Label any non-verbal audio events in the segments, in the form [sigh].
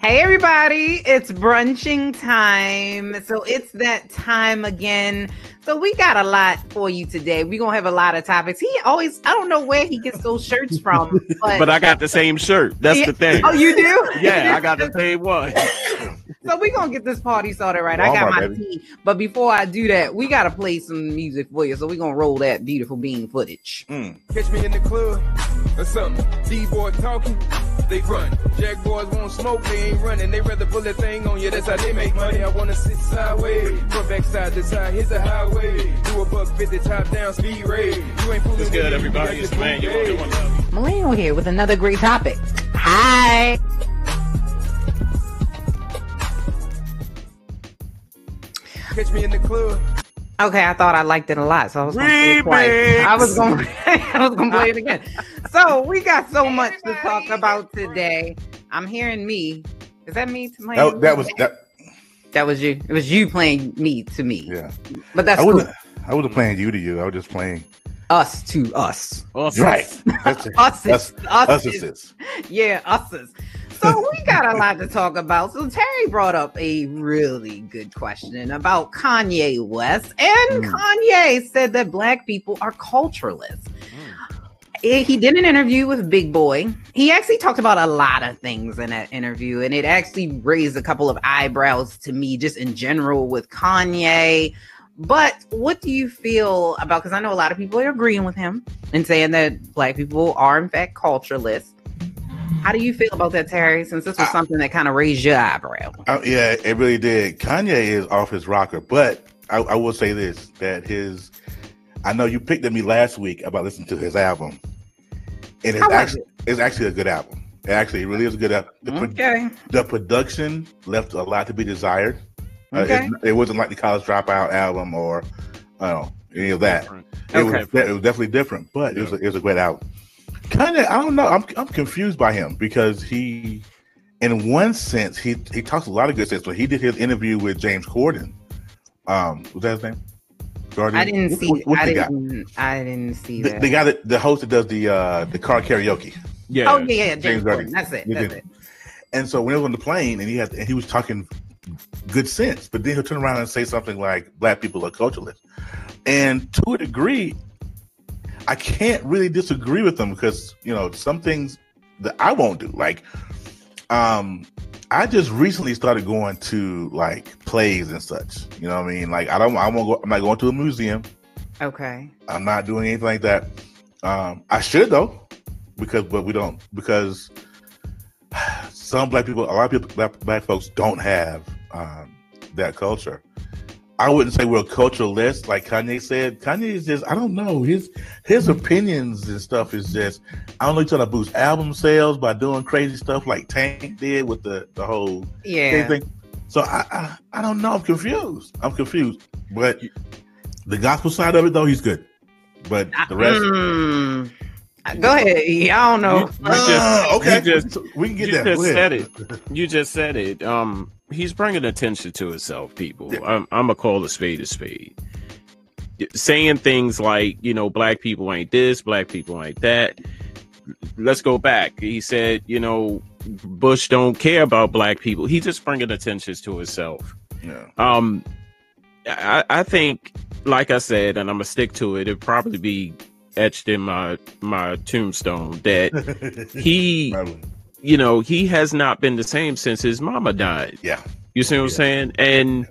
Hey everybody, it's brunching time. So it's that time again. So we got a lot for you today. We're gonna have a lot of topics. He always I don't know where he gets those shirts from, [laughs] but, But I got the same shirt. That's Yeah. the thing. Oh, you do? Yeah, I got the [laughs] same one. So we're gonna get this party started right. Oh, I got Walmart, my baby. tea, but before I do that, we gotta play some music for you. So we're gonna roll that beautiful bean footage. Catch me in the club or something. D-boy talking, they run. Jack boys won't smoke, they ain't running. They rather pull that thing on you. That's how they make money. I wanna sit sideways, from backside to side. Here's the highway. Do a buck fifty, top down, speed raid. You ain't fooling What's good, with me, everybody? you It's got man. the You boot, want hey. one love. Millennial here with another great topic. Hi. Catch me in the club. Okay, I thought I liked it a lot, so I was gonna play it twice. I was gonna [laughs] I was gonna play it again. So we got so much to talk about today. I'm hearing me. Is that me to playing? That, that was that. that was you. It was you playing me to me. Yeah, But that's I cool. wasn't. I wasn't playing you to you. I was just playing. us to us. Awesome. Right. That's [laughs] it. Us Us. is us, Us is- is this. yeah, us is. So we got a lot to talk about. So Terry brought up a really good question about Kanye West, and Mm. Kanye said that black people are culturalists. Eh, He did an interview with Big Boy. He actually talked about a lot of things in that interview, and it actually raised a couple of eyebrows to me, just in general with Kanye. But what do you feel about? Because I know a lot of people are agreeing with him and saying that black people are in fact culturalists. How do you feel about that, Terry? Since this was I- something that kind of raised your eyebrow. Uh, yeah, it really did. Kanye is off his rocker, but I, I will say this: that his, I know you picked at me last week about listening to his album, and it's How was actually it's actually a good album. It actually really is a good album. The, pro- Okay. the production left a lot to be desired. Uh, Okay. it, it wasn't like the College Dropout album or, I don't know, any of that. Different. It, was, Okay. it was definitely different, but it was a, it was a great album. Kind of, I don't know. I'm I'm confused by him because he, in one sense, he he talks a lot of good sense. But he did his interview with James Corden. Um, was that his name? Corden? I didn't What- see. what- what's I the didn't. I didn't see The, that. the guy that the host that does the uh the car karaoke. Yeah. oh yeah, yeah, James James Corden. Corden. That's it. That's did. it. And so when he was on the plane and he had and he was talking good sense, but then he'll turn around and say something like black people are culturalists. And to a degree, I can't really disagree with them because you know some things that I won't do. Like um I just recently started going to like plays and such. You know what I mean? Like I don't I won't go I'm not going to a museum. Okay. I'm not doing anything like that. Um, I should though, because but we don't because [sighs] some black people, a lot of people, black, black folks don't have um, that culture. I wouldn't say we're a culturalist, like Kanye said. Kanye is just I don't know his his opinions and stuff is just I don't know. He's trying to boost album sales by doing crazy stuff like Tank did with the the whole Yeah. thing. So I, I I don't know. I'm confused. I'm confused. But the gospel side of it though, he's good. But the rest, Mm. Go ahead. Yeah, I don't know. You- you Ah, just- okay, you just- we can get you there. just said it. You just said it. Um, he's bringing attention to himself, people. I'm, I'm gonna call a spade a spade. Saying things like, you know, black people ain't this, black people ain't that. Let's go back. He said, you know, Bush don't care about black people. He's just bringing attention to himself. Yeah. Um, I, I think, like I said, and I'm gonna stick to it. It'd probably be etched in my my tombstone that [laughs] he. You know, he has not been the same since his mama died. Yeah. You see what I'm saying? And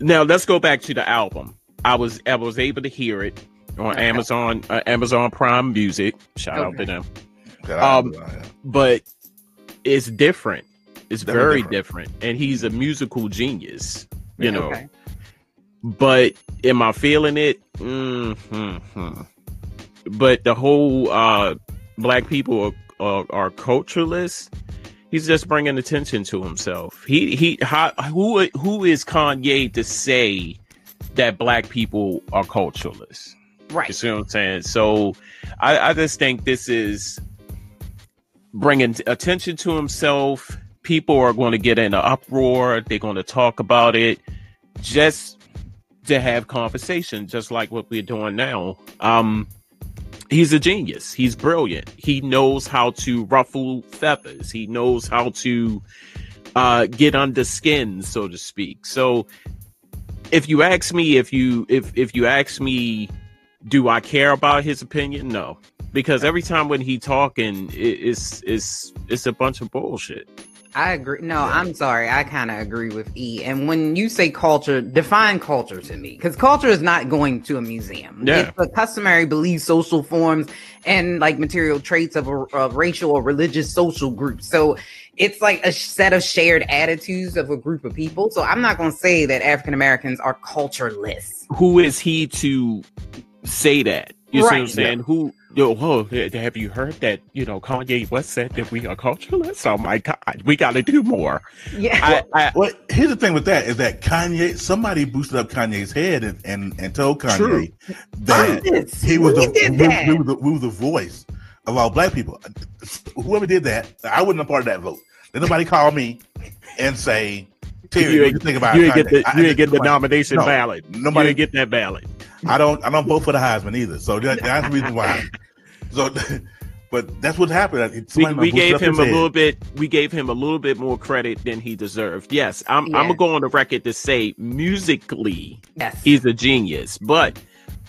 now let's go back to the album. I was I was able to hear it on Okay. Amazon uh, Amazon Prime Music. Shout out to them. That I- Um, yeah. But it's different. It's Definitely very different. different. and he's a musical genius. You know, Okay. but am I feeling it? Mm-hmm. But the whole uh, black people are, are, are culturalists. He's just bringing attention to himself. He he. How, who who is Kanye to say that black people are cultureless? Right. You see what I'm saying? So I, I just think this is bringing attention to himself. People are going to get in an uproar. They're going to talk about it just to have conversation, just like what we're doing now. Um, he's a genius. He's brilliant. He knows how to ruffle feathers. He knows how to uh, get under skin, so to speak. So if you ask me, if you if if you ask me, do I care about his opinion? No, because every time when he talking, it, it's it's it's a bunch of bullshit. I agree. No, I'm sorry. I kind of agree with E. And when you say culture, define culture to me, because culture is not going to a museum. Yeah. It's the customary beliefs, social forms, and like material traits of a, racial or religious social group. So it's like a set of shared attitudes of a group of people. So I'm not going to say that African Americans are cultureless. Who is he to say that? You see what I'm Right. saying? Who? Yo, whoa, have you heard that? You know, Kanye West said that we are cultureless. Oh my God, we got to do more. Yeah. I, I, Well, here's the thing with that is that Kanye, somebody boosted up Kanye's head and, and, and told Kanye True. that oh, Yes, he was we the did we, that. we were the we were the voice of all black people. Whoever did that, I wasn't a part of that vote. Did nobody call me and say, Terry, you what ain't, you think about you ain't get the I- you ain't get the nobody- nomination No, ballot. nobody- you ain't get that ballot. I don't I don't vote for the Heisman either. So that, that's the reason why. So, [laughs] but that's what happened. We, Somebody we boosted gave him a head. little bit. We gave him a little bit more credit than he deserved. Yes, I'm. I'm gonna go on the record to say musically, yes. he's a genius. But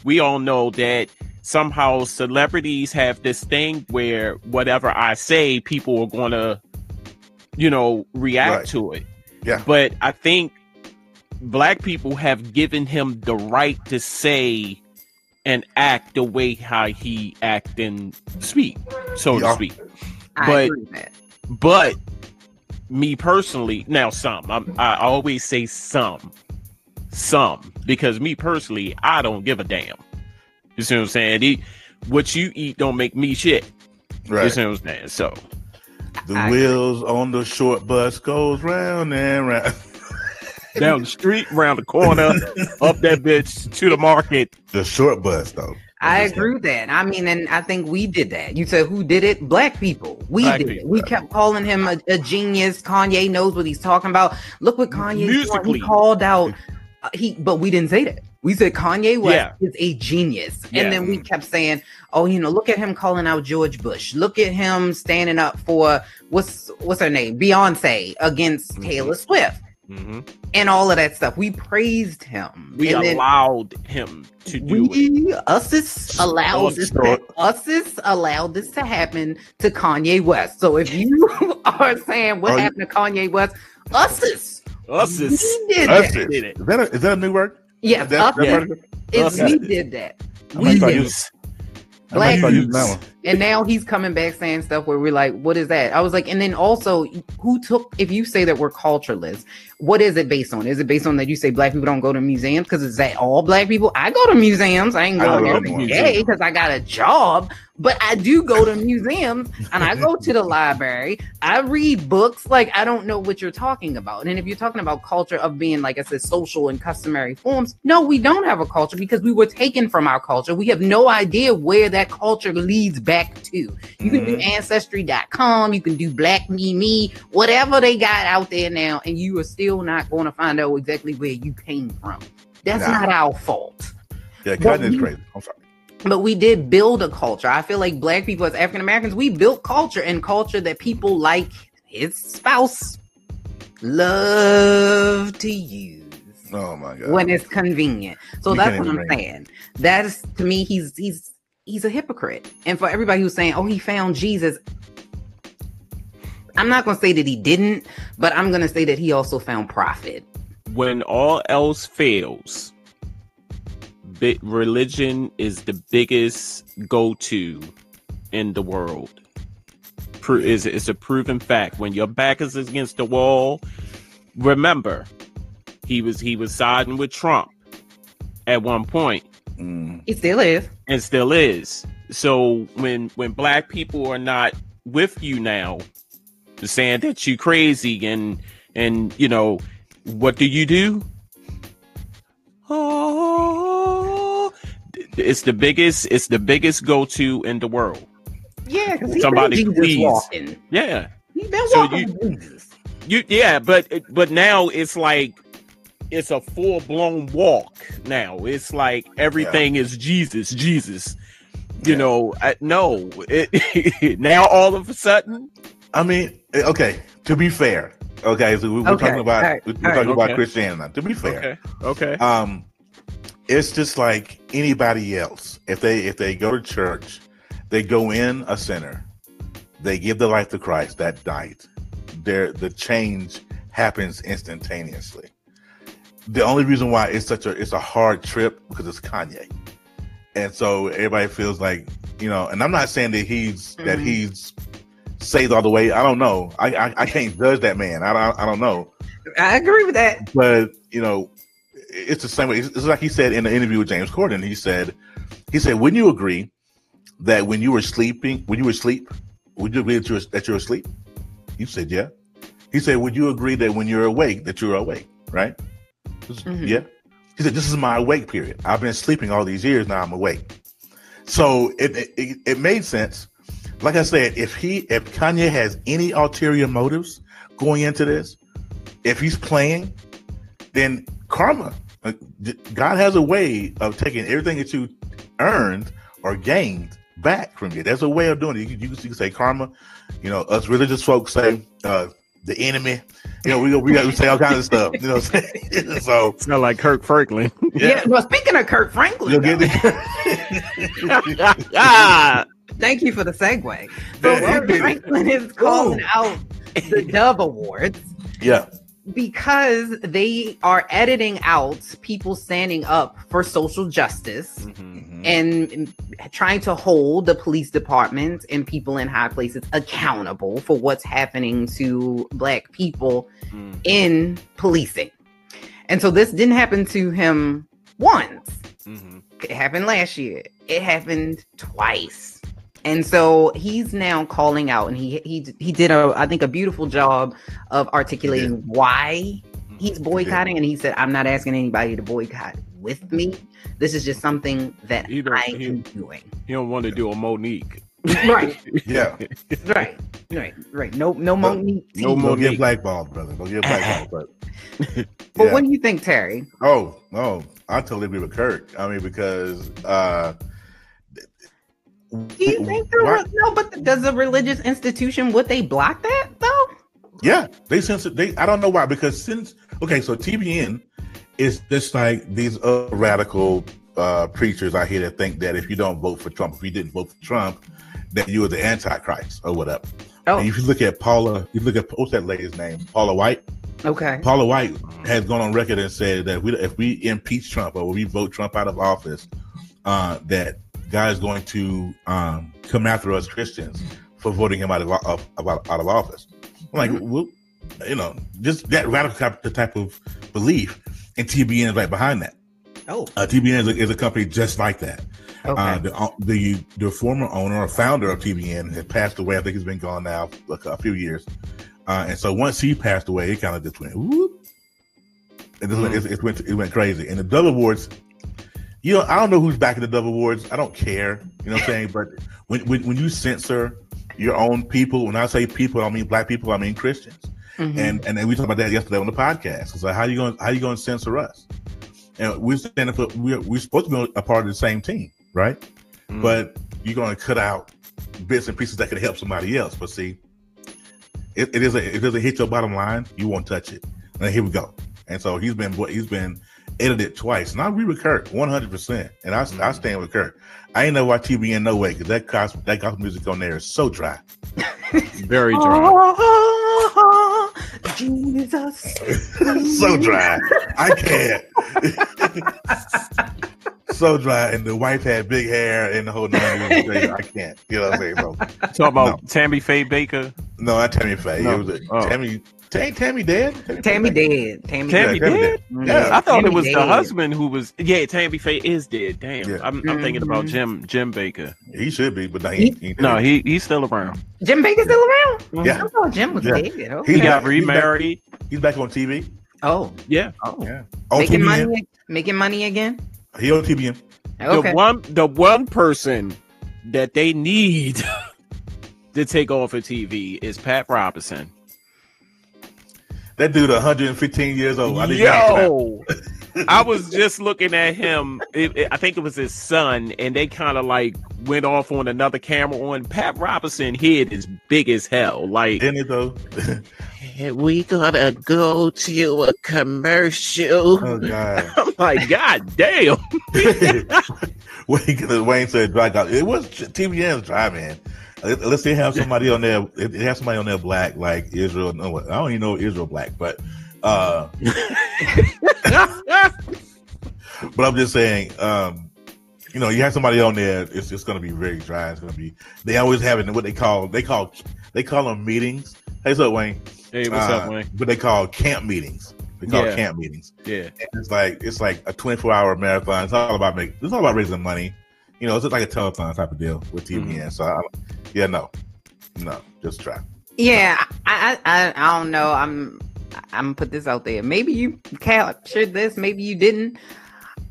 we all know that somehow celebrities have this thing where whatever I say, people are gonna, you know, react Right. to it. Yeah. But I think black people have given him the right to say and act the way how he act and speak, so to speak. I but- agree with that. But me personally, now some I'm, I always say some, some because me personally, I don't give a damn. You see what I'm saying? He- what you eat don't make me shit. You see what I'm saying? So The I- wheels on the short bus goes round and round. [laughs] down the street, around the corner, up that bitch to the market. The short bus, though. I agree with that. I mean, and I think we did that. You said who did it? Black people. We Black did people. it. We kept calling him a, a genius. Kanye knows what he's talking about. Look what Kanye Musically. He called out. uh, he, but we didn't say that. We said Kanye West Yeah. is a genius, Yeah. and then we kept saying, "Oh, you know, look at him calling out George Bush. Look at him standing up for what's what's her name, Beyonce against Mhm. Taylor Swift, hmm and all of that stuff. We praised him. We and then- allowed him to do it. we us is allowed this sure. to, us is allowed this to happen to Kanye West. So if you [laughs] are saying what Are you- happened to Kanye West, us is Us we is did Us that. is. did it. Is that a, is that a new word? Yes, That- us that yeah. part it? is us we did that. We did using- it. I might start Black using. And now he's coming back saying stuff where we're like, what is that? I was like, and then also, who took, if you say that we're cultureless, what is it based on? Is it based on that you say black people don't go to museums? Because is that all black people? I go to museums. I ain't going go to museums. because I got a job, but I do go to museums and I go to the library. I read books. Like, I don't know what you're talking about. And if you're talking about culture of being, like I said, social and customary forms, no, we don't have a culture because we were taken from our culture. We have no idea where that culture leads back to. You can do mm-hmm. ancestry.com, you can do black me me, whatever they got out there now, and you are still not going to find out exactly where you came from. That's Nah. not our fault. Yeah, Kanye's we- crazy. I'm sorry. But we did build a culture. I feel like black people as African Americans, we built culture and culture that people like his spouse love to use Oh my god. when it's convenient. So You that's what I'm saying. That is to me, he's he's he's a hypocrite. And for everybody who's saying, "Oh, he found Jesus," I'm not going to say that he didn't, but I'm going to say that he also found profit. when all else fails, bi- religion is the biggest go-to in the world. Pro- is it's a proven fact. When your back is against the wall, remember, he was he was siding with Trump at one point Mm. He still is. and still is. So when when black people are not with you now, saying that you crazy and and you know what do you do? Oh, it's the biggest. It's the biggest go to in the world. Yeah, because Somebody Jesus please. walking. Yeah, He been So walking you- Jesus. you. Yeah, but but now it's like it's a full blown walk. Now it's like everything is Jesus, Jesus. You Yeah. know, I, no. It, [laughs] now all of a sudden, I mean, okay. To be fair, Okay, so we- we're Okay, talking about all right, we're all talking right. about Okay. Christianity. Now, to be fair, Okay. Okay. um, it's just like anybody else. If they if they go to church, they go in a sinner, they give their life to Christ that night. There, the change happens instantaneously. The only reason why it's such a it's a hard trip because it's Kanye, and so everybody feels like you know. And I'm not saying that he's that Mhm. he's saved all the way. I don't know. I I, I can't judge that man. I don't I don't know I agree with that. but you know, it's the same way. It's, like he said in the interview with James Corden. He said, he said, "Wouldn't you agree that when you were sleeping, when you were asleep, would you agree that you were, that you're asleep?" You said, "Yeah." He said, "Would you agree that when you're awake, that you're awake?" Right? Mhm. Yeah. He said, "This is my awake period. I've been sleeping all these years. Now I'm awake." So it it, it made sense. Like I said, if he if Kanye has any ulterior motives going into this, if he's playing, then karma. Like, d- God has a way of taking everything that you earned or gained back from you. There's a way of doing it. You, can- you, can- you can say karma. You know, us religious folks say uh, the enemy. You know, we we, got, we say all kinds of stuff. You know, what I'm saying? [laughs] so like Kirk Franklin. Yeah. yeah. Well, speaking of Kirk Franklin, You'll get though, ah, [laughs] [laughs] thank you for the segue. So Yeah. Kirk Franklin is calling Ooh. out the Dove Awards yeah. Because they are editing out people standing up for social justice Mhm. and trying to hold the police department and people in high places accountable for what's happening to black people Mm. in policing. And so this didn't happen to him once. Mhm. It happened last year. It happened twice. And so he's now calling out and he he he did a I think a beautiful job of articulating why he's boycotting and he said I'm not asking anybody to boycott with me. This is just something that He I he- am doing. You don't want to do a Monique. [laughs] right, [laughs] Yeah. right, right, right. No no Monique. no tea. mo- Don't get Monique. blackballed, brother. Don't get blackballed. But, [laughs] But yeah. what do you think, Terry? Oh, no, I totally agree with Kirk. I mean, because uh Do you think there was no? But does a religious institution would they block that though? Yeah, they censor. They I don't know why because since okay, so TBN is just like these uh, radical uh preachers out here that think that if you don't vote for Trump, if you didn't vote for Trump, that you are the Antichrist or whatever. Oh, And if you look at Paula, you look at what's that lady's name, Paula White. okay. Paula White has gone on record and said that we, if we impeach Trump or we vote Trump out of office, uh, that God is going to um, come after us Christians for voting him out of of, of out of office. I'm like, well, you know, just that radical type, the type of belief, and TBN is right behind that. Oh, Uh, TBN is a, is a company just like that. okay. Uh, the, the the former owner or founder of TBN has passed away. I think he's been gone now a, a few years. Uh, and so once he passed away, it kind of just went whoop. Went, it, it went it went crazy. And the Dove Awards, you know, I don't know who's backing the Dove Awards. I don't care. You know what I'm saying? But when, when when you censor your own people, when I say people, I mean black people. I mean Christians. Mhm. And and then we talked about that yesterday on the podcast. It's like how you going how you going to censor us? And we're standing for we're we're supposed to be a part of the same team, right? Mm. But you're going to cut out bits and pieces that could help somebody else. But see, it, it is a it doesn't hit your bottom line, you won't touch it. And here we go. And so he's been he's been edited twice, and I agree with Kirk 100. percent And I I mm. stand with Kirk. I ain't know why TBN no way because that gospel that gospel music on there is so dry. [laughs] very dry. Oh, [laughs] Jesus. [laughs] so dry. I can't. so dry, and the wife had big hair and the whole nine. It. I can't. You know what I'm saying? So, Talk about Tammy Faye Bakker. no, not Tammy Faye. No. It was a, Oh. Tammy. Tammy, Tammy dead. Tammy Faye? dead. Tammy, Tammy Tammy dead? Yeah. I thought Tammy it was the husband who was. Yeah, Tammy Faye is dead. Damn, Yeah. I'm, I'm thinking about Mhm. Jim Jim Bakker. He should be, but no, he, he, No, he he's still around. Jim Bakker still around? Yeah. I thought Jim was Yeah. dead. He Okay. He's got back- he's back- remarried. he's back on TV. Oh, Yeah, oh. Yeah, on Making TBN. money, making money again. He on TBN. Okay. the one the one person that they need [laughs] to take off of TV is Pat Robinson. That dude, 115 years old. I think he got Yo, I was just looking at him. It- it- I think it was his son, and they kind of like went off on another camera on Pat Robinson. Head is big as hell. Like Isn't it though? we gotta go to a commercial. Oh God. [laughs] I'm like, God damn. [laughs] Wayne, Wayne said dry golf. It was TBN's dry man. Let's say have somebody on there. It have somebody on there black like Israel. No, I don't even know Israel black, but uh, [laughs] but I'm just saying, um, you know, you have somebody on there. It's just going to be very dry. It's going to be. They always have having what they call they call they call them meetings. Hey, what's up, Wayne? Hey, what's Uh, up, Wayne? But they call camp meetings. They call Yeah. camp meetings. Yeah. And it's like it's like a 24 hour marathon. It's all about making. It's all about raising money. You know, it's like a telethon type of deal with TBN. Mm-hmm. So, I, yeah, no, no, just try. Yeah, I, I, I, I don't know. I'm, I'm gonna put this out there. Maybe you captured this. Maybe you didn't.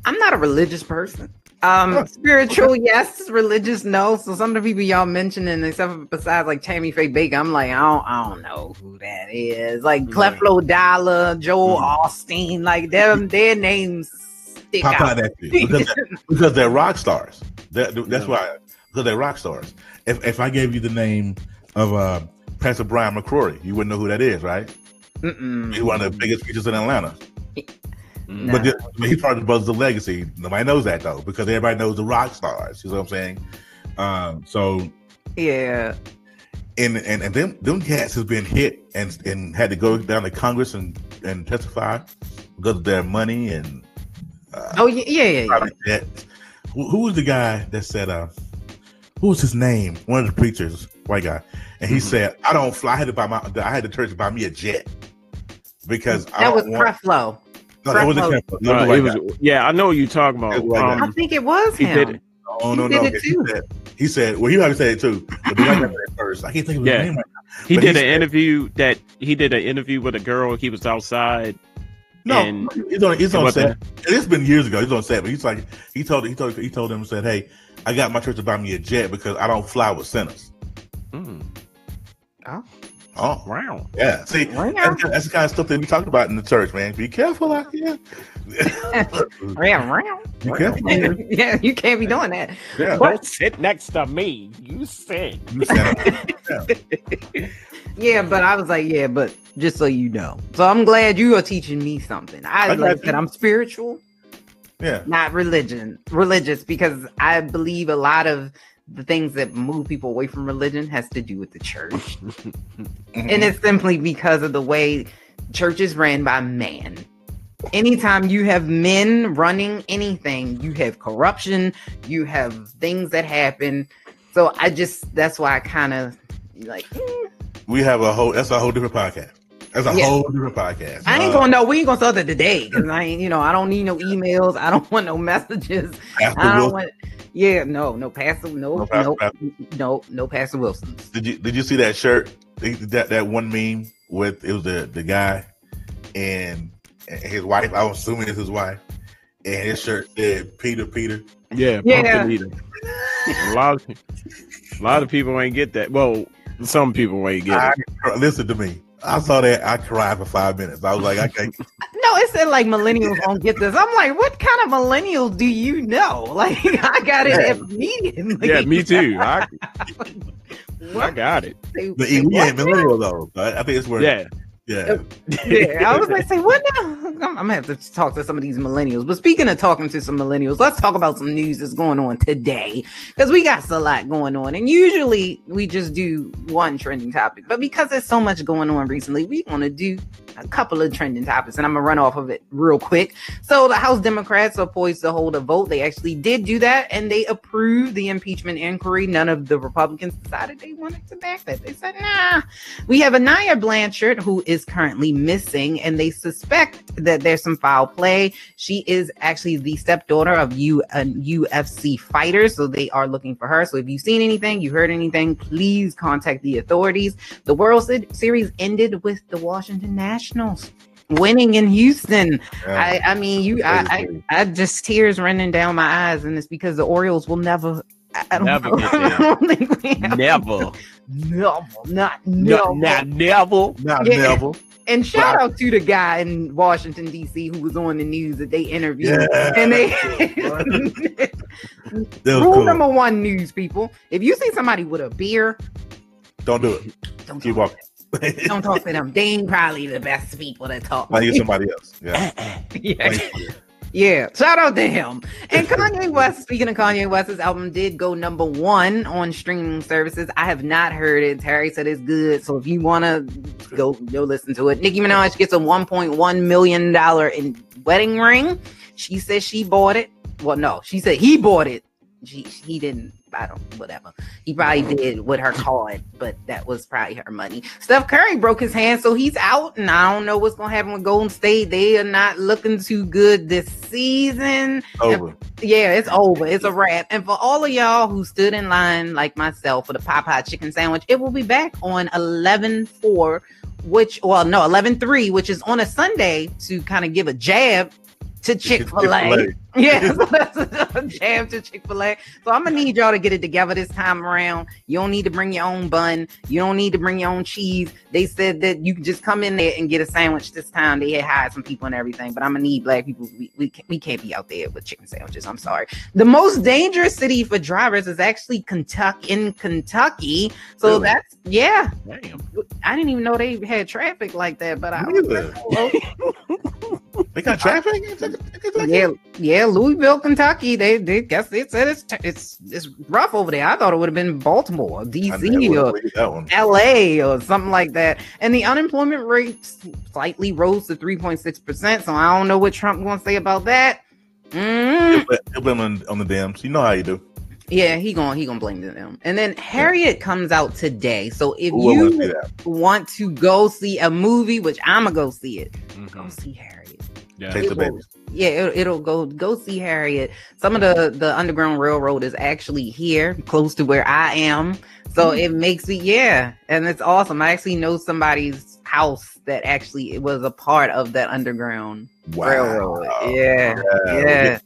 I'm not a religious person. Um, spiritual, yes. Religious, no. So some of the people y'all mentioning, except for besides like Tammy Faye Bakker, I'm like, I don't, I don't know who that is. Like Right. Creflo Dollar, Joel Mhm. Osteen, like them, their names stick Pop out. out that shit because, because they're rock stars. They're- that's Yeah. why because they're rock stars. If if I gave you the name of uh, Pastor Brian McCrory, you wouldn't know who that is, right? Mm-mm. He's one of the biggest preachers in Atlanta. Mm. No. But the, but he's part of the Brothers of Legacy. Nobody knows that though, because everybody knows the rock stars. You know what I'm saying? Um, so Yeah. and and and them them cats has been hit and and had to go down to Congress and and testify because of their money and uh, Oh yeah, yeah, yeah. Yeah. private jets. Who, who was the guy that said uh who was his name? One of the preachers, white guy, and he Mhm. said, "I don't fly. I had to buy my. I had the church buy me a jet because That don't was want." Creflo. no, that wasn't Creflo. Creflo. That Uh, was the it white was, guy. yeah, I know what you're talking about. It was like I Um, think it was he him. did it. Oh he no, no. He said, he said, well, he already said it too. But the white guy said it first. I can't think of his Yeah. name right he But did he an said- interview that he did an interview with a girl. He was outside. No, And- he's on. He's on What set. It's been years ago. He's on set, but he's like he told he told he told them said, "Hey, I got my church to buy me a jet because I don't fly with sinners." Mm, Oh, wow. yeah. See, Wow. that's, that's the kind of stuff that we talk about in the church, man. Be careful out here. [laughs] Yeah, round. Be careful. out [laughs] here. yeah, you can't be doing that. Yeah. Don't sit next to me. You sit. You stand up. [laughs] Yeah, but I was like, yeah, but just so you know. So I'm glad you are teaching me something. I I like got I said, you. I'm spiritual, Yeah. not religion. Religious because I believe a lot of the things that move people away from religion has to do with the church. Mm-hmm. [laughs] and it's simply because of the way church is ran by man. Anytime you have men running anything, you have corruption, you have things that happen. So I just that's why I kind of like mm, we have a whole. That's a whole different podcast. That's a Yeah. whole different podcast. I ain't Uh, gonna know. We ain't gonna start that today because I ain't, you know, I don't need no emails. I don't [laughs] want no messages. Pastor I don't Wilson, want. Yeah, no, no Pastor, no, No no, Pastor- no, no, Pastor Wilson's. Did you did you see that shirt? That that one meme with it was the the guy and, and his wife. I'm assuming it's his wife. And his shirt said Peter Peter. Yeah, Yeah. pumpkin eater. A lot of a lot of people ain't get that. Well, some people ain't get I, it. listen to me. I saw that. I cried for five minutes. I was like, I can't. [laughs] No, it said like millennials don't get this. I'm like, what kind of millennials do you know? [laughs] Like, I got it Yeah. [laughs] immediately. Yeah, me too. I, I got it. Say- But we ain't now? millennial though. I, I think it's where. Yeah. Yeah. [laughs] yeah, I was like, say what now? [laughs] I'm, I'm gonna have to talk to some of these millennials. But speaking of talking to some millennials, let's talk about some news that's going on today because we got a lot going on. And usually we just do one trending topic, but because there's so much going on recently, we want to do a couple of trending topics, and I'm gonna run off of it real quick. So the House Democrats are poised to hold a vote. They actually did do that, and they approved the impeachment inquiry. None of the Republicans decided they wanted to back that. They said, "Nah." We have Aniah Blanchard, who is currently missing, and they suspect that there's some foul play. She is actually the stepdaughter of U a UFC fighter, so they are looking for her. So if you've seen anything, you heard anything, please contact the authorities. The World Series ended with the Washington Nationals winning in Houston. I, I mean, you, I, I, I just tears running down my eyes, and it's because the Orioles will never. I I don't, Never know. get there. [laughs] I don't think we have Never. not No, no. not never. Not Yeah. Neville. And shout out to the guy in Washington D.C. who was on the news that they interviewed, Yeah. and they [laughs] rule cool. number one news people: if you see somebody with a beer, Don't do it. don't Keep talk. walking. Don't talk to them. They ain't probably the best people to talk. To. get somebody else. [laughs] Yeah. yeah. Yeah, shout out to him. And Kanye West, speaking of Kanye West's album, did go number one on streaming services. I have not heard it. Terry said it's good. So if you want to go, go listen to it. Nicki Minaj gets a $1.1 million in wedding ring. She says she bought it. Well, no, she said he bought it. She, he didn't I don't whatever. He probably did with her card, but that was probably her money. Steph Curry broke his hand, so he's out, and I don't know what's gonna happen with Golden State. They are not looking too good this season. Over. Yeah, it's over. It's a wrap. And for all of y'all who stood in line like myself for the Popeye chicken sandwich, it will be back on 11 4, which, well, no, 11 3, which is on a Sunday to kind of give a jab to Chick fil A. Chick-fil-A. Yeah, so that's a jam to Chick fil A. So I'm gonna need y'all to get it together this time around. You don't need to bring your own bun, you don't need to bring your own cheese. They said that you can just come in there and get a sandwich this time. They had hired some people and everything, but I'm gonna need black people. We, we, can't, we can't be out there with chicken sandwiches. I'm sorry. The most dangerous city for drivers is actually Kentucky in Kentucky. So Really? that's yeah. Damn. I didn't even know they had traffic like that, but I Me was neither. like, oh, They got traffic. yeah, yeah, Louisville, Kentucky. They, they guess they said it's it's it's rough over there. I thought it would have been Baltimore, DC, or believed that one. LA, or something like that. And the unemployment rate slightly rose to three point six percent. So I don't know what Trump going to say about that. Mm. He'll blame on, on the dams. You know how you do. Yeah, he gonna he gonna blame them. And then Harriet comes out today. So if Ooh, I wanna see you want to go see a movie, which I'ma go see it, go Mhm. see Harriet. Yeah. Take the It will- yeah, it, it'll go go see Harriet. Some of the the Underground Railroad is actually here, close to where I am, so Mm. it makes me yeah, and it's awesome. I actually know somebody's house that actually it was a part of that Underground Wow. Railroad. Yeah, yeah,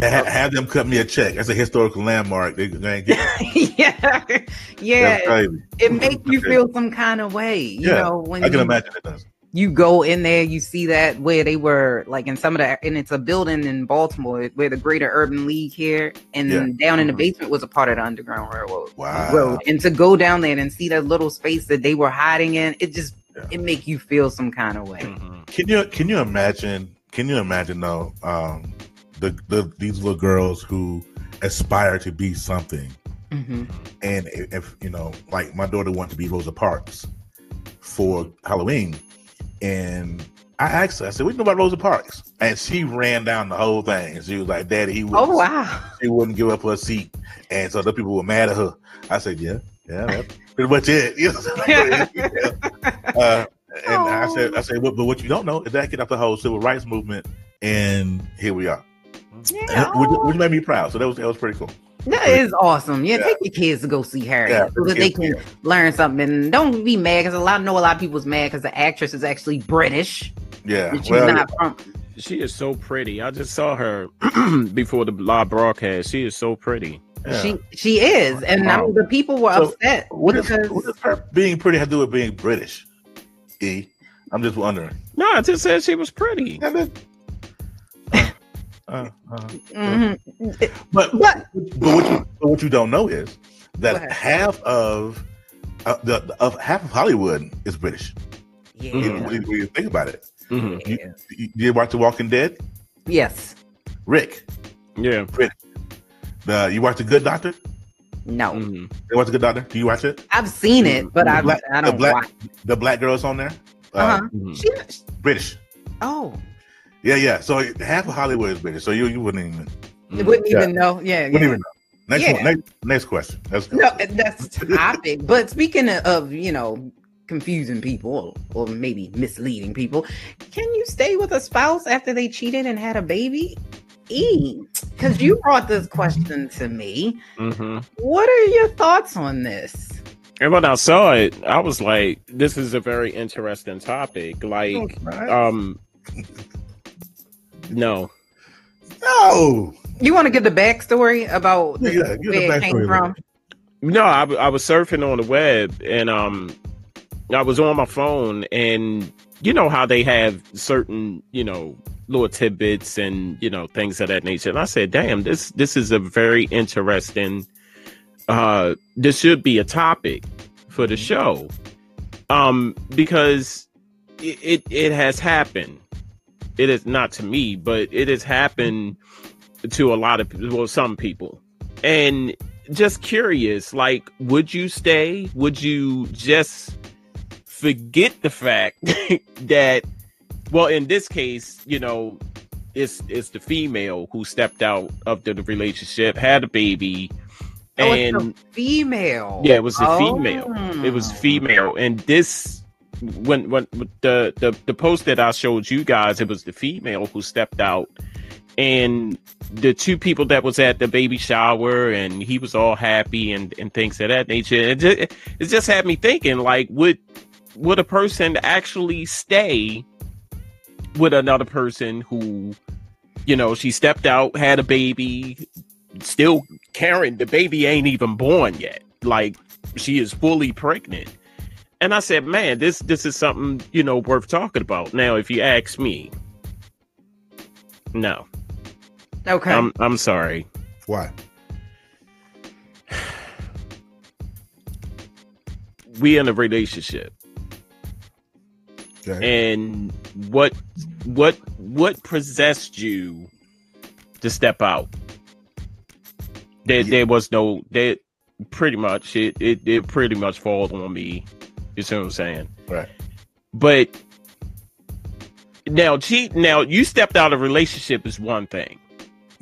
Ha- Have them cut me a check. That's a historical landmark. They, they ain't get, [laughs] yeah, yeah. crazy. It makes you feel some kind of way, you Yeah, know, when I can you, imagine it does. You go in there, you see that where they were like in some of the, and it's a building in Baltimore where the Greater Urban League here, and Yeah. down in the Mhm. basement was a part of the Underground Railroad. Wow. Road. And to go down there and see that little space that they were hiding in, it just Yeah. it make you feel some kind of way. Mhm. Can you can you imagine? Can you imagine though? Um, the, the these little girls who aspire to be something, Mhm. and if, if you know, like my daughter wanted to be Rosa Parks for Halloween, and I asked her, I said, "What do you know about Rosa Parks?" And she ran down the whole thing. She was like, "Daddy, he Oh wow! she wouldn't give up her seat, and so the people were mad at her." I said, "Yeah, yeah, that's pretty much it." [laughs] You know? [laughs] uh, and I said, "I said, but, but what you don't know is that get up the whole civil rights movement, and here we are." Yeah, which, which made me proud. So that was that was pretty cool. That is awesome. Yeah, Yeah. take your kids to go see Harriet Yeah, so that they can yeah. learn something. And don't be mad because a lot I know a lot of people's mad because the actress is actually British, Yeah, she's well, not from. She is so pretty. I just saw her [clears throat] before the live broadcast. She is so pretty. yeah. She she is, and I mean, the people were So, upset because what does her being pretty have to do with being British? E, I'm just wondering. No, I just said she was pretty. Yeah, that- uh, uh. Mhm. But But- but what you but what you don't know is that half of uh, the the- of half of Hollywood is British. yeah, When, you, when you think about it, Mhm. you, yeah. you, you watch The Walking Dead, yes, Rick. Yeah. Rick. The you watch The Good Doctor. no, Mhm. You watch The Good Doctor. Do you watch it? I've seen it, but I Black- I don't black- watch. The black girls on there, uh, Uh-huh. Mhm. She, British. oh, Yeah, yeah. So half of Hollywood is British. So you you wouldn't even you wouldn't Yeah. even know. Yeah, wouldn't yeah. even know. Next Yeah. one. Next, next question. That's No, that's topic. [laughs] but speaking of, you know, confusing people or, or maybe misleading people, can you stay with a spouse after they cheated and had a baby? E, because you brought this question to me. Mhm. What are your thoughts on this? And when I saw it, I was like, "This is a very interesting topic." Like, um, [laughs] no, no. You want to give the backstory about the, Yeah, give the where it came backstory, from? no, I, I was surfing on the web and um, I was on my phone, and you know how they have certain, you know, little tidbits and you know things of that nature. And I said, "Damn, this this is a very interesting. Uh, this should be a topic for the show." Um, because it, it it has happened. It is not to me, but it has happened to a lot of people, well, some people. And just curious, like, would you stay? Would you just forget the fact [laughs] that, well, in this case, you know, it's it's the female who stepped out of the, relationship, had a baby, Oh, and a female. yeah, it was a Oh. female. It was oh. female, and this when when the the the post that I showed you guys, it was the female who stepped out, and the two people that was at the baby shower, and he was all happy and and things of that nature. It just, it just had me thinking, like, would would a person actually stay with another person who, you know, she stepped out, had a baby, still carrying the baby ain't even born yet. Like she is fully pregnant. And I said, man, this this is something, you know, worth talking about. Now, if you ask me, no. Okay. I'm I'm sorry. Why? We in a relationship. Okay. And what what what possessed you to step out? There Yeah. there was no there pretty much it, it it pretty much falls on me. You see what I'm saying? Right. But now cheat now you stepped out of relationship is one thing.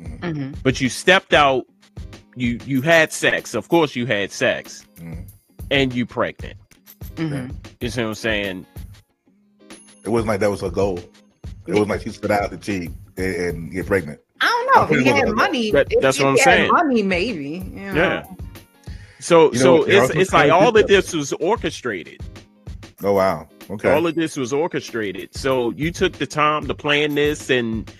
Mhm. But you stepped out, you you had sex. Of course you had sex, Mhm. and you pregnant. Mhm. You see what I'm saying? It wasn't like that was her goal. It wasn't like she set out to cheat and, and get pregnant. I don't know. I If he think had money, That- if, that's if what I'm he had saying. Money, maybe. You know. Yeah. So You know, so it's it's like all of this was orchestrated. Oh wow. Okay. All of this was orchestrated. So you took the time to plan this and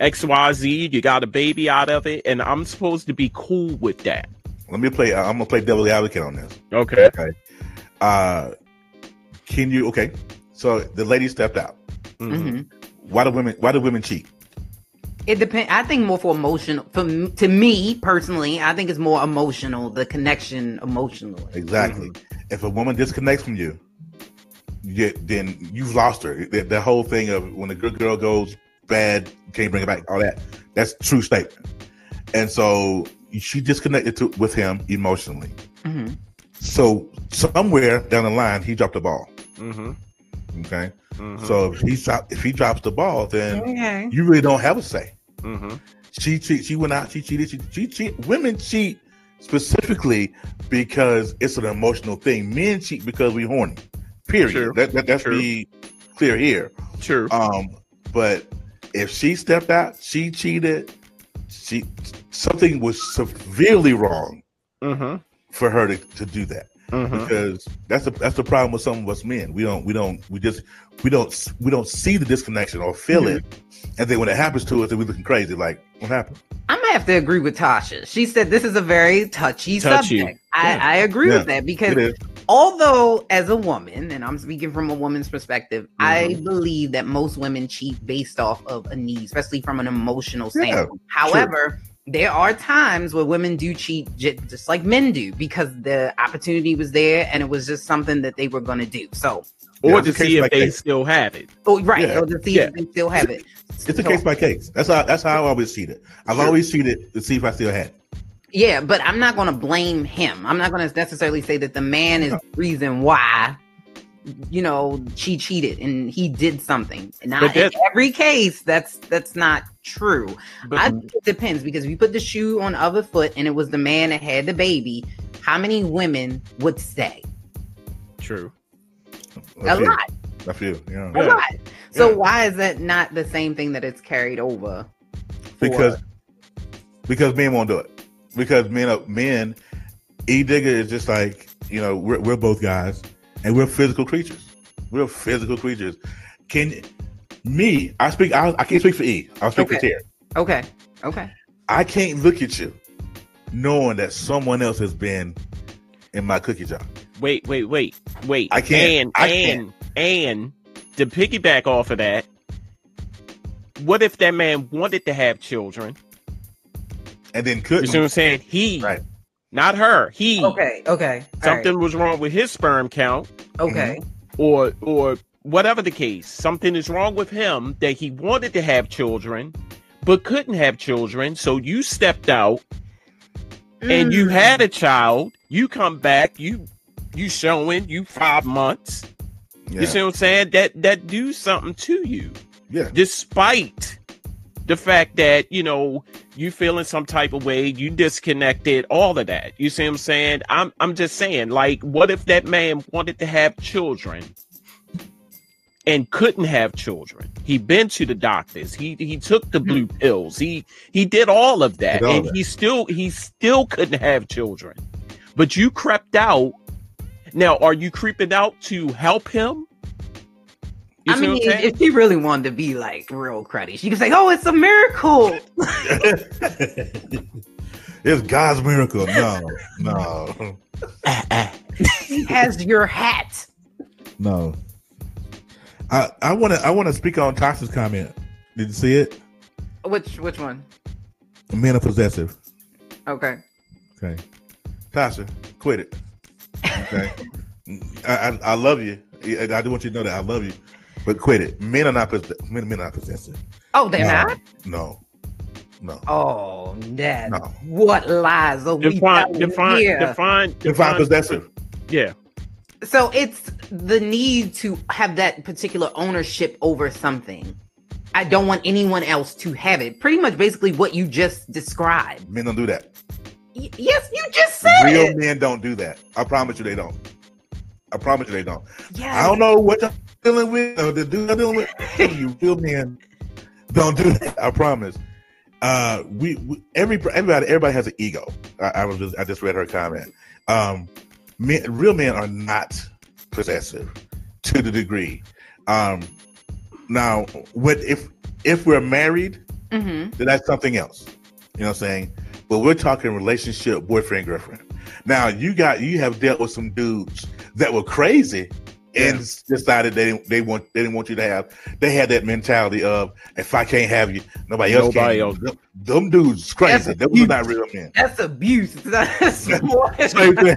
XYZ, you got a baby out of it, and I'm supposed to be cool with that. Let me play. I'm gonna play devil's advocate on this. Okay. Uh, can you? Okay. So the lady stepped out. Mhm. Mhm. Why do women? Why do women cheat? It depends. I think more for emotional. For to me personally, I think it's more emotional. The connection emotionally. Exactly. If a woman disconnects from you, you then you've lost her. The, that whole thing of when a good girl goes bad, can't bring it back. All that. That's a true statement. And so she disconnected to, with him emotionally. Mhm. So somewhere down the line, he dropped the ball. Mhm. Okay. Mhm. So if he drop, if he drops the ball, then Okay. you really don't have a say. Mhm. She cheat, she went out, she cheated, she, she cheat. Women cheat specifically because it's an emotional thing. Men cheat because we horny. Period. True. That, that that's True. be clear here. True. Um, but if she stepped out, she cheated. She something was severely wrong Mhm. for her to, to do that Mhm. because that's the that's the problem with some of us men. We don't we don't we just we don't we don't see the disconnection or feel it, and then when it happens to us, then we looking crazy. Like what happened? I'm gonna have to agree with Tasha. She said this is a very touchy, Touchy. subject. I, Yeah. I agree Yeah. with that because although as a woman, and I'm speaking from a woman's perspective, I Mm-hmm. believe that most women cheat based off of a need, especially from an emotional Yeah, standpoint. However, there are times where women do cheat just like men do because the opportunity was there and it was just something that they were going to do. So, or it's to see by if they case. still have it. oh, right, Yeah. or to see Yeah. if they still have it. It's a So- case by case. That's how that's how I always cheated. I've Sure. always cheated to see if I still had. it. Yeah, but I'm not going to blame him. I'm not going to necessarily say that the man is the reason why, you know, she cheated and he did something. Not in every case. That's that's not true. But I think it depends because if you put the shoe on the other foot and it was the man that had the baby, how many women would say? true. A A lot, A few. Yeah. a lot. So Yeah. why is that not the same thing that it's carried over? for- Because because men won't do it. Because men men. E digger is just like you know we're we're both guys and we're physical creatures. We're physical creatures. Can me? I speak. I, I can't speak for E. I'll speak for Okay. Terry. okay, okay, I can't look at you knowing that someone else has been in my cookie jar. Wait, wait, wait, wait. I can't. And I and and to piggyback off of that, what if that man wanted to have children? And then You couldn't. see what I'm saying? He, Right. Not her. He. okay, okay. All right. Something was wrong with his sperm count, Okay. or or whatever the case, something is wrong with him that he wanted to have children but couldn't have children. So you stepped out and you Mm. had a child. You come back, you you showing you five months. Yeah. You see what I'm saying? That that do something to you, yeah. despite the fact that you know you feeling some type of way, you disconnected, all of that. You see what I'm saying? I'm I'm just saying, like, what if that man wanted to have children and couldn't have children? He been to the doctors. He he took the blue mm-hmm. pills. He he did all of that, all and that. he still he still couldn't have children. But you crept out. Now, are you creeping out to help him? You I mean, I'm if she really wanted to be like real cruddy, she could say, "Oh, it's a miracle." [laughs] it's God's miracle. No, no, [laughs] He has your hat. no. I I want to I want to speak on Tasha's comment. Did you see it? Which which one? Men are possessive. Okay. Okay, Tasha, quit it. Okay, [laughs] I, I I love you. I I do want you to know that I love you, but quit it. Men are not men, men are not possessive. Oh, they're no, not. No, no. Oh, Dad. No. What lies are we define, telling define, here? define, Define define, possessive. Yeah, So it's the need to have that particular ownership over something. I don't want anyone else to have it. Pretty much, basically, what you just described. Men don't do that. Y- yes, you just said Real it. men don't do that. I promise you, they don't. I promise you, they don't. Yes. I don't know what you're dealing with or the dude I'm dealing with. [laughs] You real men don't do that. I promise. Uh, we, we every everybody everybody has an ego. I, I was just I just read her comment. Um, men, real men are not possessive to the degree. Um, now, what if if we're married? hmm then that's something else. You know what I'm saying? But we're talking relationship, boyfriend, girlfriend. Now you got you have dealt with some dudes that were crazy and decided they didn't they want they didn't want you to have they had that mentality of if I can't have you, nobody else Nobody can. else. Them, them dudes crazy. That's Those are not real men. That's abuse. [laughs] That's Same thing.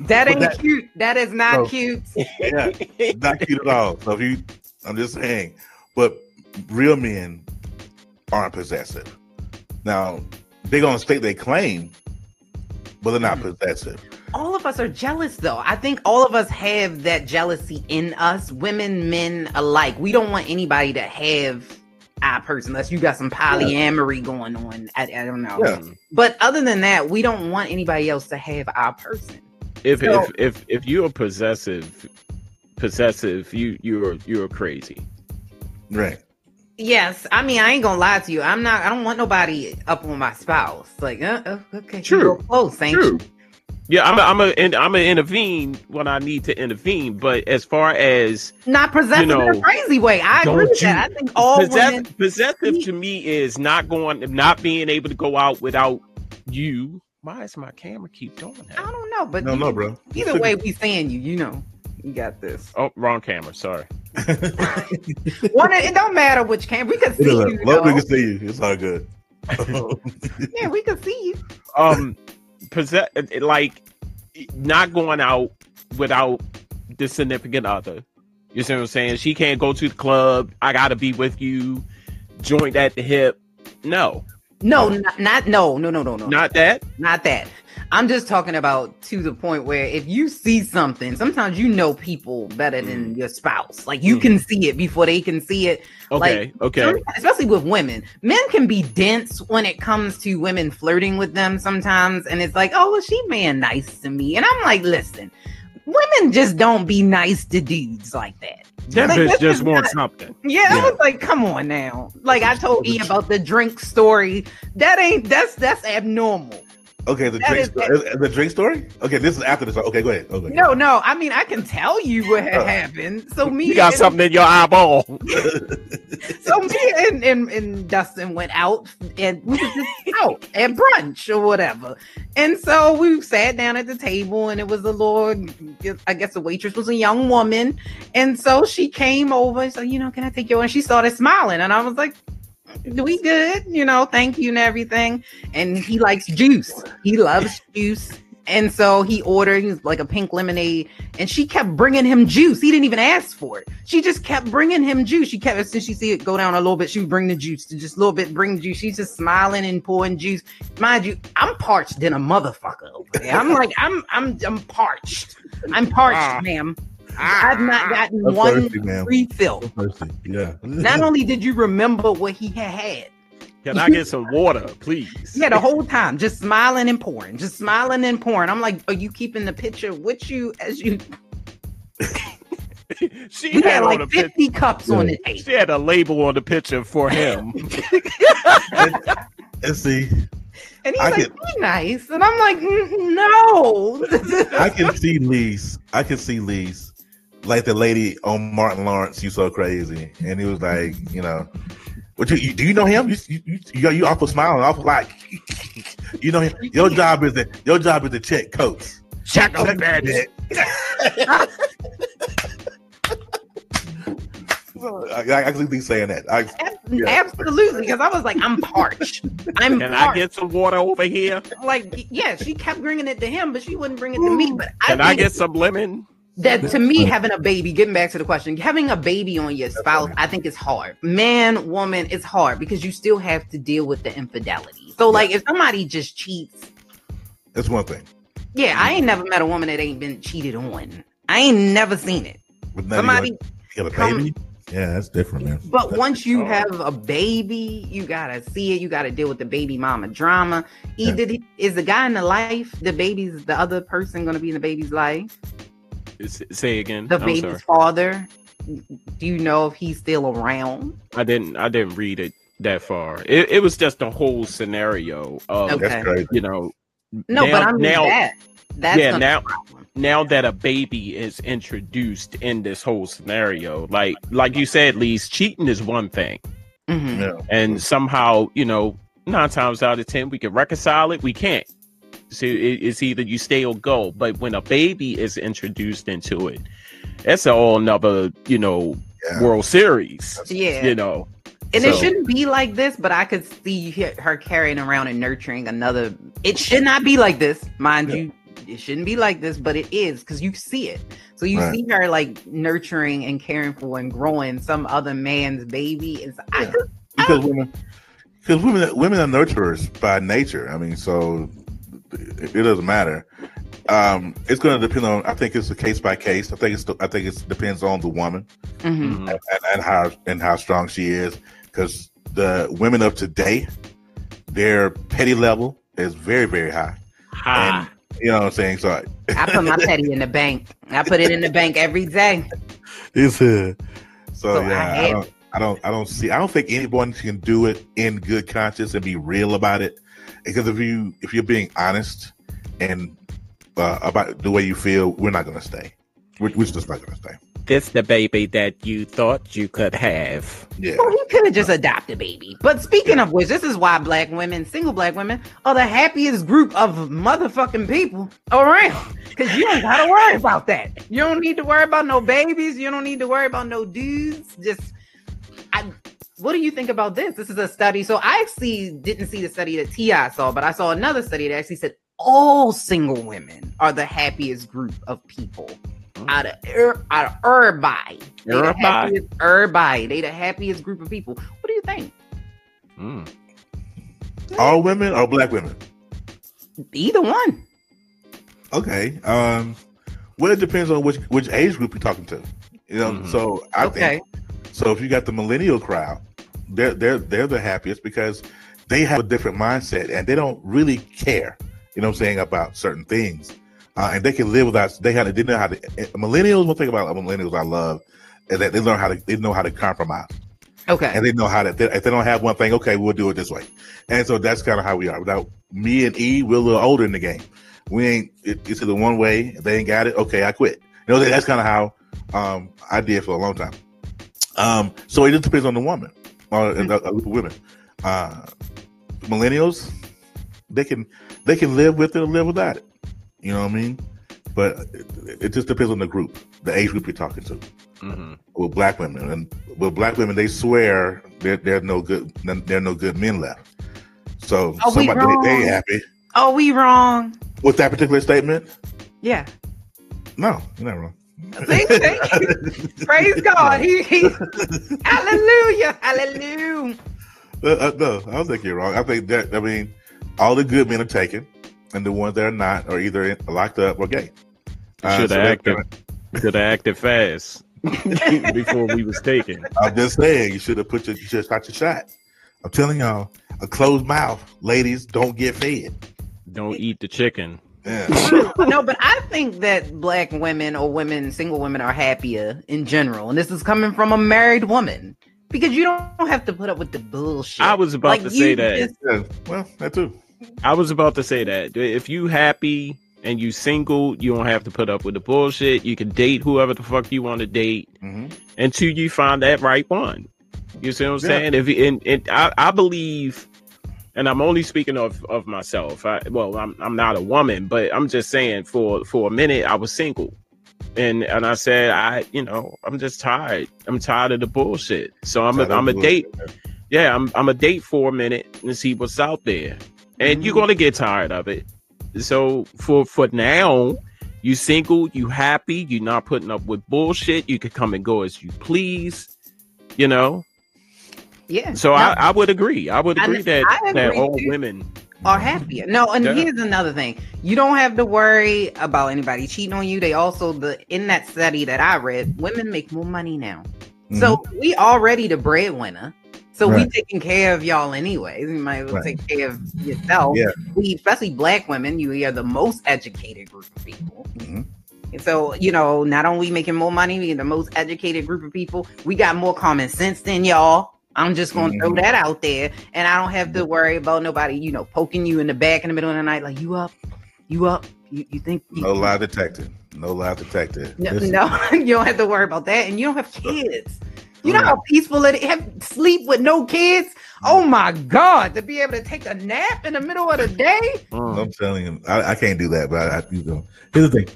that ain't that- cute. That is not No. cute. yeah, not cute at all. So if you, I'm just saying, but real men aren't possessive. Now they're gonna state their claim, but they're not Mm. possessive. All of us are jealous though. I think all of us have that jealousy in us women men alike. We don't want anybody to have our person unless you got some polyamory going on. I, I don't know. Yeah. but other than that we don't want anybody else to have our person. If So- if if if you're possessive, possessive, you you're you're crazy. Right. yes. I mean i ain't gonna lie to you. I'm not i don't want nobody up on my spouse. Like uh, uh okay. True. real close ain't True. you Yeah, I'm a, I'm a, and I'm a intervene when I need to intervene. But as far as not possessive You in a crazy way i agree don't with that i think all possess- women possessive to me is not going, not being able to go out without you. Why is my camera keep doing that? i don't know but No, you- no, bro. Either way, we saying you, you know, you got this. Oh, wrong camera. Sorry. [laughs] One, it don't matter which camera. We can see you. Love we can see you. It's all good. [laughs] [laughs] Yeah, we can see you. Um, possess like not going out without the significant other. You see what I'm saying? She can't go to the club. I gotta be with you. Joint at the hip. No, No, not, not no, no, no, no, no, not that. not that. I'm just talking about to the point where if you see something, sometimes you know people better than your spouse. Like you Mm. can see it before they can see it. Okay, okay. Especially with women. Men can be dense when it comes to women flirting with them sometimes. And it's like, oh, well, she being nice to me. And I'm like, listen, women just don't be nice to dudes like that. That Like, bitch just wants not- something. Yeah, I was like, come on now. Like I told E about the drink story. That ain't that's that's abnormal. Okay, the That drink is- story. The drink story. Okay, this is after this. Okay, go ahead. Okay. No, no. I mean, I can tell you what had Uh, happened. So me, You got and- something in your eyeball. [laughs] So me and, and, and Dustin went out and we was just out at brunch or whatever. And so we sat down at the table and it was a little, I guess the waitress was a young woman. And so she came over and said, you know, can I take your, and she started smiling. And I was like, we good, you know, thank you and everything. And he likes juice. He loves juice. And so he ordered he was like a pink lemonade, and she kept bringing him juice. He didn't even ask for it. She just kept bringing him juice. She kept as she see it go down a little bit, she would bring the juice, to just a little bit, bring the juice. She's just smiling and pouring juice. Mind you, I'm parched than a motherfucker over there. I'm like, I'm I'm I'm parched. I'm parched, Ah. ma'am. I've not gotten I'm one thirsty, ma'am. refill. Thirsty. Yeah. Not [laughs] only did you remember what he had had, Can I get some water, please? yeah, the whole time, just smiling and pouring, just smiling and pouring. I'm like, are you keeping the picture with you as you? [laughs] she You had had like the pic- 50 cups on the She had a label on the picture for him. [laughs] and see, And he's I like, can- be nice. And I'm like, "Mm, no. I can see Lee's. I can see Lee's. Like the lady on Martin Lawrence, you so crazy, and he was like, you know, what you, you do you know him? You you you, you, you awful smiling, awful like, [laughs] you know him. Your [laughs] job is to your job is to check coats. Check Check a bandit. [laughs] I, I actually be saying that. I, Yeah. Absolutely. Because I was like, I'm parched. I'm Can I get some water over here? like, yeah, she kept bringing it to him, but she wouldn't bring it to me. But I, Can I get some lemon? That to me having a baby getting back to the question having a baby on your spouse i think it's hard. Man woman it's hard because you still have to deal with the infidelity. So like if somebody just cheats that's one thing. yeah i ain't never met a woman that ain't been cheated on. I ain't never seen it. Somebody you got a come- Yeah, that's different, man. but That's- once you Oh. have a baby you gotta see it. You gotta deal with the baby mama drama. Yeah. either the- is the guy in the life the baby's the other person gonna be in the baby's life Say again. the I'm baby's sorry. father do you know if he's still around I didn't. I didn't read it that far. It, it was just a whole scenario of Okay. you know. No, now, but I mean now, that. That's yeah, now- now that a baby is introduced in this whole scenario, like like you said, Leise cheating is one thing, Mhm. Yeah. and somehow you know nine times out of ten we can reconcile it. We can't. So it, it's either you stay or go. But when a baby is introduced into it, that's a whole nother you know Yeah. World Series. Yeah, You know, and it shouldn't be like this. But I could see her carrying around and nurturing another. It should not be like this, mind Yeah. you. It shouldn't be like this, but it is because you see it. So you Right. see her like nurturing and caring for and growing some other man's baby. It's I Yeah. could, because women because women women are nurturers by nature. I mean, so it, doesn't matter. Um, it's going to depend on. I think it's a case by case. I think it's. I think it depends on the woman Mhm. mhm. and, and how and how strong she is. Because the women of today, their petty level is very very high. Ah, You know what I'm saying? So [laughs] I put my petty in the bank. I put it in the bank every day. [laughs] it's uh, so, So yeah. I, don't. I don't. I don't see. I don't think anyone can do it in good conscience and be real about it. Because if you if you're being honest and uh, about the way you feel, we're not going to stay. We're, we're just not going to stay. this the baby that you thought you could have. Yeah. Well, he could have just adopted a baby. But speaking of which, this is why black women, single black women, are the happiest group of motherfucking people around. Because you don't gotta worry about that. You don't need to worry about no babies. You don't need to worry about no dudes. Just, I. What do you think about this? This is a study. So I actually didn't see the study that Ti saw, but I saw another study that actually said all single women are the happiest group of people out of er, out of everybody. They the Everybody? happiest, everybody. They the happiest group of people. What do you think? Mm. All women or black women? Either one. Okay. Um. Well, it depends on which which age group you're talking to. You know. Mhm. So I okay. think so. If you got the millennial crowd, they're they're they're the happiest because they have a different mindset and they don't really care. You know what I'm saying about certain things, uh, and they can live without. They had they know how to. Millennials. One thing about millennials I love is that they learn how to they know how to compromise Okay. and they know how to. They, if they don't have one thing, okay, we'll do it this way. And so that's kind of how we are. Without me and E, we're a little older in the game. We ain't. It, it's either one way. If they ain't got it, okay, I quit. You know, that's kind of how um, I did for a long time. Um, so it just depends on the woman or a, a group of women. Uh, millennials, they can they can live with it or live without it. You know what I mean? But it, it just depends on the group, the age group you're talking to hmm with black women, and with black women, they swear there there's no good there are no good men left. So Are we somebody wrong? they, they happy. Are we wrong? With that particular statement, Yeah. no, you're not wrong. See, see? Praise God. He, he, hallelujah. Hallelujah. Uh, uh, no, I don't think you're wrong. I think that I mean, all the good men are taken, and the ones that are not are either locked up or gay. Uh, Should so have that's acted. kinda- Should have acted fast [laughs] before we was taken. I'm just saying, you should have put your, you should have shot your shot. I'm telling y'all, a closed mouth, ladies, don't get fed. Don't eat the chicken. Yeah. no, but I think that black women or women, single women, are happier in general. And this is coming from a married woman because you don't have to put up with the bullshit. I was about Like, to say that. just- yeah. Well, that too. I was about to say that. If you happy and you single, you don't have to put up with the bullshit. You can date whoever the fuck you want to date hmm until you find that right one. You see what I'm Yeah. saying? If and, and I, I believe, and I'm only speaking of of myself. I, well, I'm I'm not a woman, but I'm just saying for for a minute I was single, and and I said I you know I'm just tired. I'm tired of the bullshit. So I'm a, I'm a date. Yeah, I'm I'm a date for a minute and see what's out there, and you're gonna get tired of it. So for for now, you single, you happy, you're not putting up with bullshit. You can come and go as you please. You know, yeah. so No, I, I would agree. I would I- agree that I agree all too. women. are happier. No, and Yeah. here's another thing. You don't have to worry about anybody cheating on you. They also the in that study that I read, women make more money now. So we already the breadwinner. So we Mm-hmm. Taking care of y'all anyways. You might as well Right. take care of yourself. Yeah. We especially black women, you are the most educated group of people. Mhm. And so, you know, not only making more money, we the most educated group of people, we got more common sense than y'all. I'm just gonna throw Mhm. that out there. And I don't have to worry about nobody, you know, poking you in the back in the middle of the night, like you up, you up, you, you think you, No lie detected. No lie detected. no, no, [laughs] you don't have to worry about that, and you don't have kids. You know Right. how peaceful it is. Have sleep with no kids. Oh my god, to be able to take a nap in the middle of the day. Mm. I'm telling you, I, I can't do that. But I, I you know, here's the thing.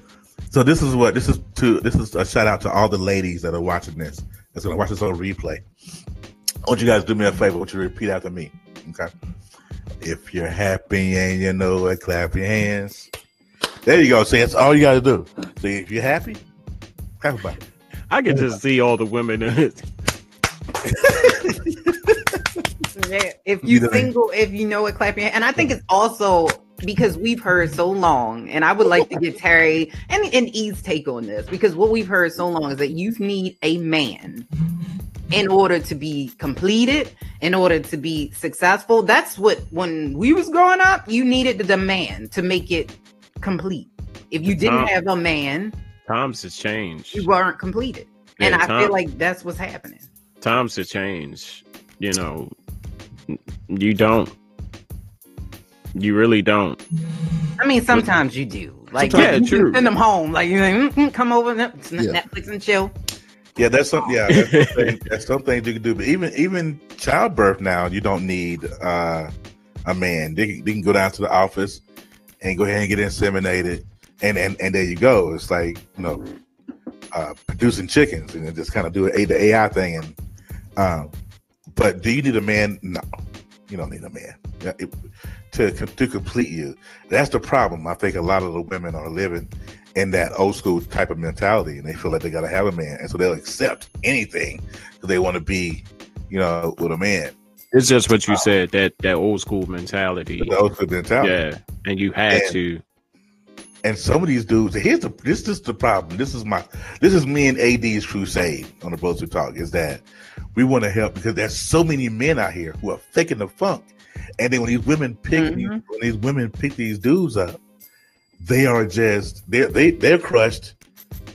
So this is what this is to. This is a shout out to all the ladies that are watching this. That's gonna watch this on replay. I want you guys to do me a favor. I want you to repeat after me. Okay. If you're happy and you know it, clap your hands. There you go. See, that's all you got to do. See, if you're happy, clap about it. I can just see all the women. Yeah, [laughs] if You you single, if you know it, clap your hand. And I think it's also because we've heard so long, and I would like to get Terry and, and E's take on this because what we've heard so long is that you need a man in order to be completed, in order to be successful. That's what when we was growing up, you needed the man to make it complete. If you didn't Tom- have a man, Times has changed. you weren't completed. And I Tom- feel like that's what's happening. times have changed. You know, you don't. You really don't. I mean, sometimes you do. Like, Sometimes- you Yeah, true. send them home. Like, you like, "Mm, mm, come over, Net- Yeah. Netflix and chill. Yeah, that's some. Yeah, that's something, [laughs] that's something you can do. But even even childbirth now, you don't need uh, a man. They, can- they can go down to the office and go ahead and get inseminated, and and and there you go. It's like you know, uh, producing chickens and then just kind of do a the AI thing. And um, but do you need a man? No, you don't need a man it- to to complete you. That's the problem. I think a lot of the women are living in that old school type of mentality and they feel like they got to have a man and so they'll accept anything because they want to be you know with a man It's just what you said that that old school mentality. the old school mentality Yeah, and you had And- to. and some of these dudes here's the this is the problem this is my this is me and ad's crusade on the Bros Who talk is that we want to help because there's so many men out here who are faking the funk and then when these women pick these, Mhm. when these women pick these dudes up they are just they're they, they're crushed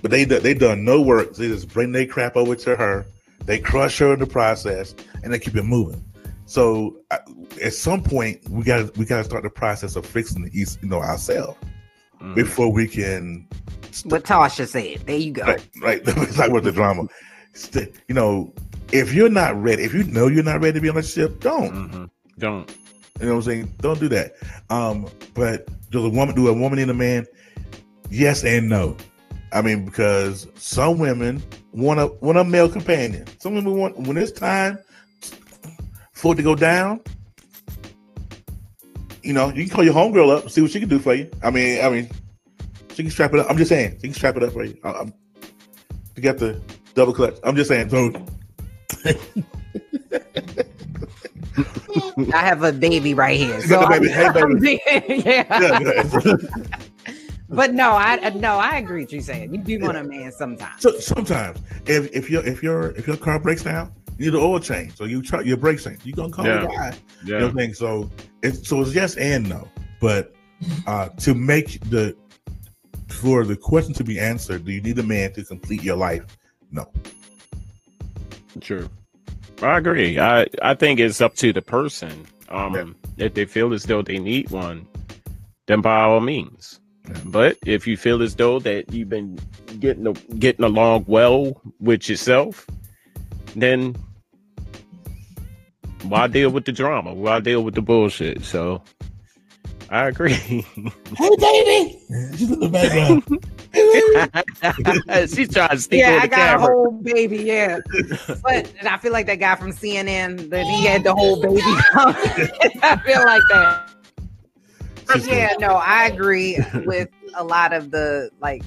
but they they done no work they just bring their crap over to her they crush her in the process and they keep it moving so I, at some point we got to we got to start the process of fixing the east you know ourselves Mm. before we can What Tasha said. There you go. right right [laughs] it's like with the drama St- you know if you're not ready if you know you're not ready to be on a ship don't Mhm. Don't. You know what i'm saying don't do that um but does a woman do a woman and a man yes and no i mean because some women want a want a male companion some women want when it's time for it to go down you know, you can call your homegirl up, see what she can do for you. I mean, I mean, she can strap it up. I'm just saying, she can strap it up for you. I, I'm, you got the double clutch. I'm just saying. So, [laughs] [laughs] I have a baby right here. So got the baby. Hey, baby. [laughs] yeah. yeah, [laughs] But no, I no, I agree with you saying. You do want a man sometimes. so sometimes if if your if your if your car breaks down, you need an oil change. So you try your brakes change. You gonna call Yeah. the guy. You know Yeah. what I'm saying? So it's so it's yes and no. But uh to make the for the question to be answered, do you need a man to complete your life? No. True. I agree. I, I think it's up to the person. Um, if they feel as though they need one, then by all means. Yeah. But if you feel as though that you've been getting a, getting along well with yourself, then why deal with the drama? Why deal with the bullshit? So I agree. [laughs] Hey baby. She's in the background. [laughs] [laughs] She's trying to sneak Yeah, I the got a whole baby. Yeah, but and I feel like that guy from CNN that he had the whole baby. [laughs] I feel like that. But yeah, no, I agree with a lot of the like.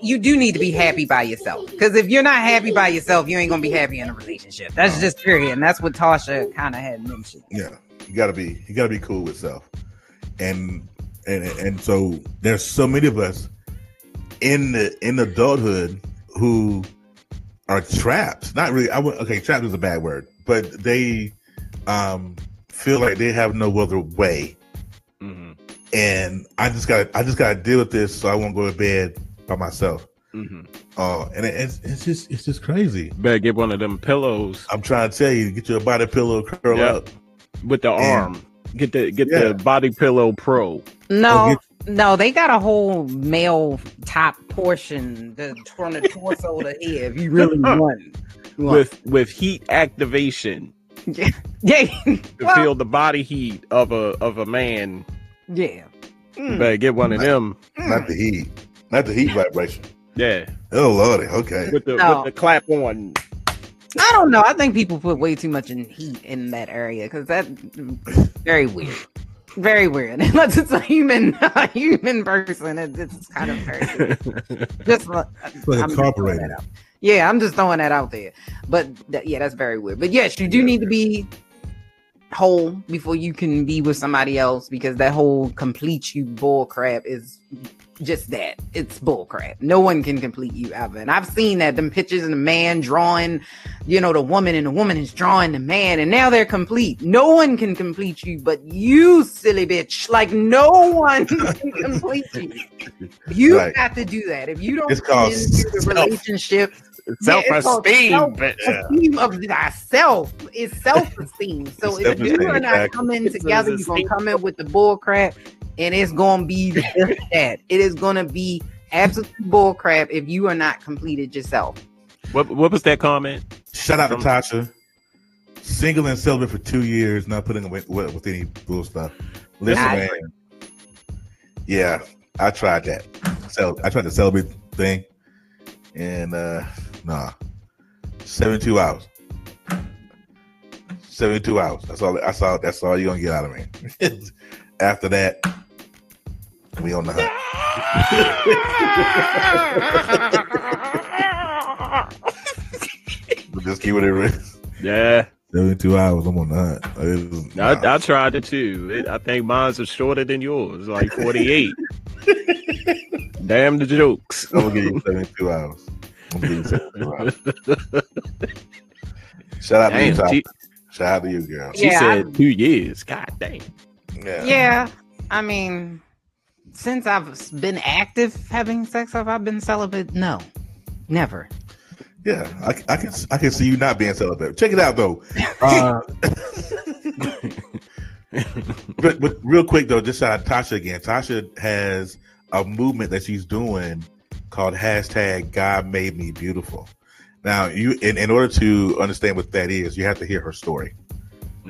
You do need to be happy by yourself because if you're not happy by yourself, you ain't gonna be happy in a relationship. That's just period, and that's what Tasha kind of had mentioned. Yeah, you gotta be you gotta be cool with self, and and and so there's so many of us in the in adulthood who are trapped. Not really. I would okay, trapped is a bad word, but they um feel like they have no other way, Mhm, and I just got I just got to deal with this, so I won't go to bed by myself. mhm. Uh, and it, it's it's just it's just crazy. Better get one of them pillows I'm trying to tell you, get your body pillow, curl Yeah. up. with the Yeah. arm. Get the get Yeah. the body pillow pro. No, Oh, no, they got a whole male top portion the, from the torso to head. If you really [laughs] want, you want. with with heat activation [laughs] yeah, to Well- feel the body heat of a of a man. yeah. Mm. Better get one of them. Not the heat, not the heat vibration. Yeah, Oh lordy, okay. with the No. with the clap on. I don't know. I think people put way too much in heat in that area because that very weird, very weird. [laughs] Unless it's a human, a human person, it, it's kind of very [laughs] just. uh, I'm just throwing incorporated. that out. Yeah, I'm just throwing that out there. But that, yeah, that's very weird. But yes, you do need to be whole before you can be with somebody else because that whole complete you bull crap is just that. It's bullcrap. No one can complete you ever. And I've seen that them pictures and the man drawing, you know, the woman and the woman is drawing the man, and now they're complete. No one can complete you but you, silly bitch. Like no one [laughs] can complete you. You Right. got to do that. If you don't It's get called into the self- relationship, Self it's called esteem, self- bitch. esteem of thyself is self-esteem. So It's if you self-esteem, are not exactly. coming together, you're gonna come in with the bull crap, and it's gonna be [laughs] just that. It is gonna be absolute bull crap if you are not completed yourself. What what was that comment? Shout out to Tasha. Single and celibate for two years, not putting away with, with, with any bull stuff. Listen, I man. Yeah, I tried that. So I tried the celibate thing, and uh nah, seventy-two hours. Seventy-two hours. That's all. I saw. That's all you're gonna get out of me. [laughs] After that, we on the hunt. [laughs] We'll just keep it in. Yeah, 72 hours. I'm on the hunt. Was- nah. I, I tried it too. It, I think mine's are shorter than yours, like forty eight. [laughs] Damn the jokes. I'm gonna give you 72 hours. I'm gonna give you 72 [laughs] hours. Shout out to you, Damn, she, Shout out to you, girl. she Yeah, said two years. God damn. Yeah. Yeah, I mean, since I've been active having sex, have I been celibate? No, never. Yeah. I, I can I can see you not being celibate. Check it out though. [laughs] Uh, but but real quick though, just out Tasha again. Tasha has a movement that she's doing called hashtag God made me beautiful. Now you in, in order to understand what that is, you have to hear her story.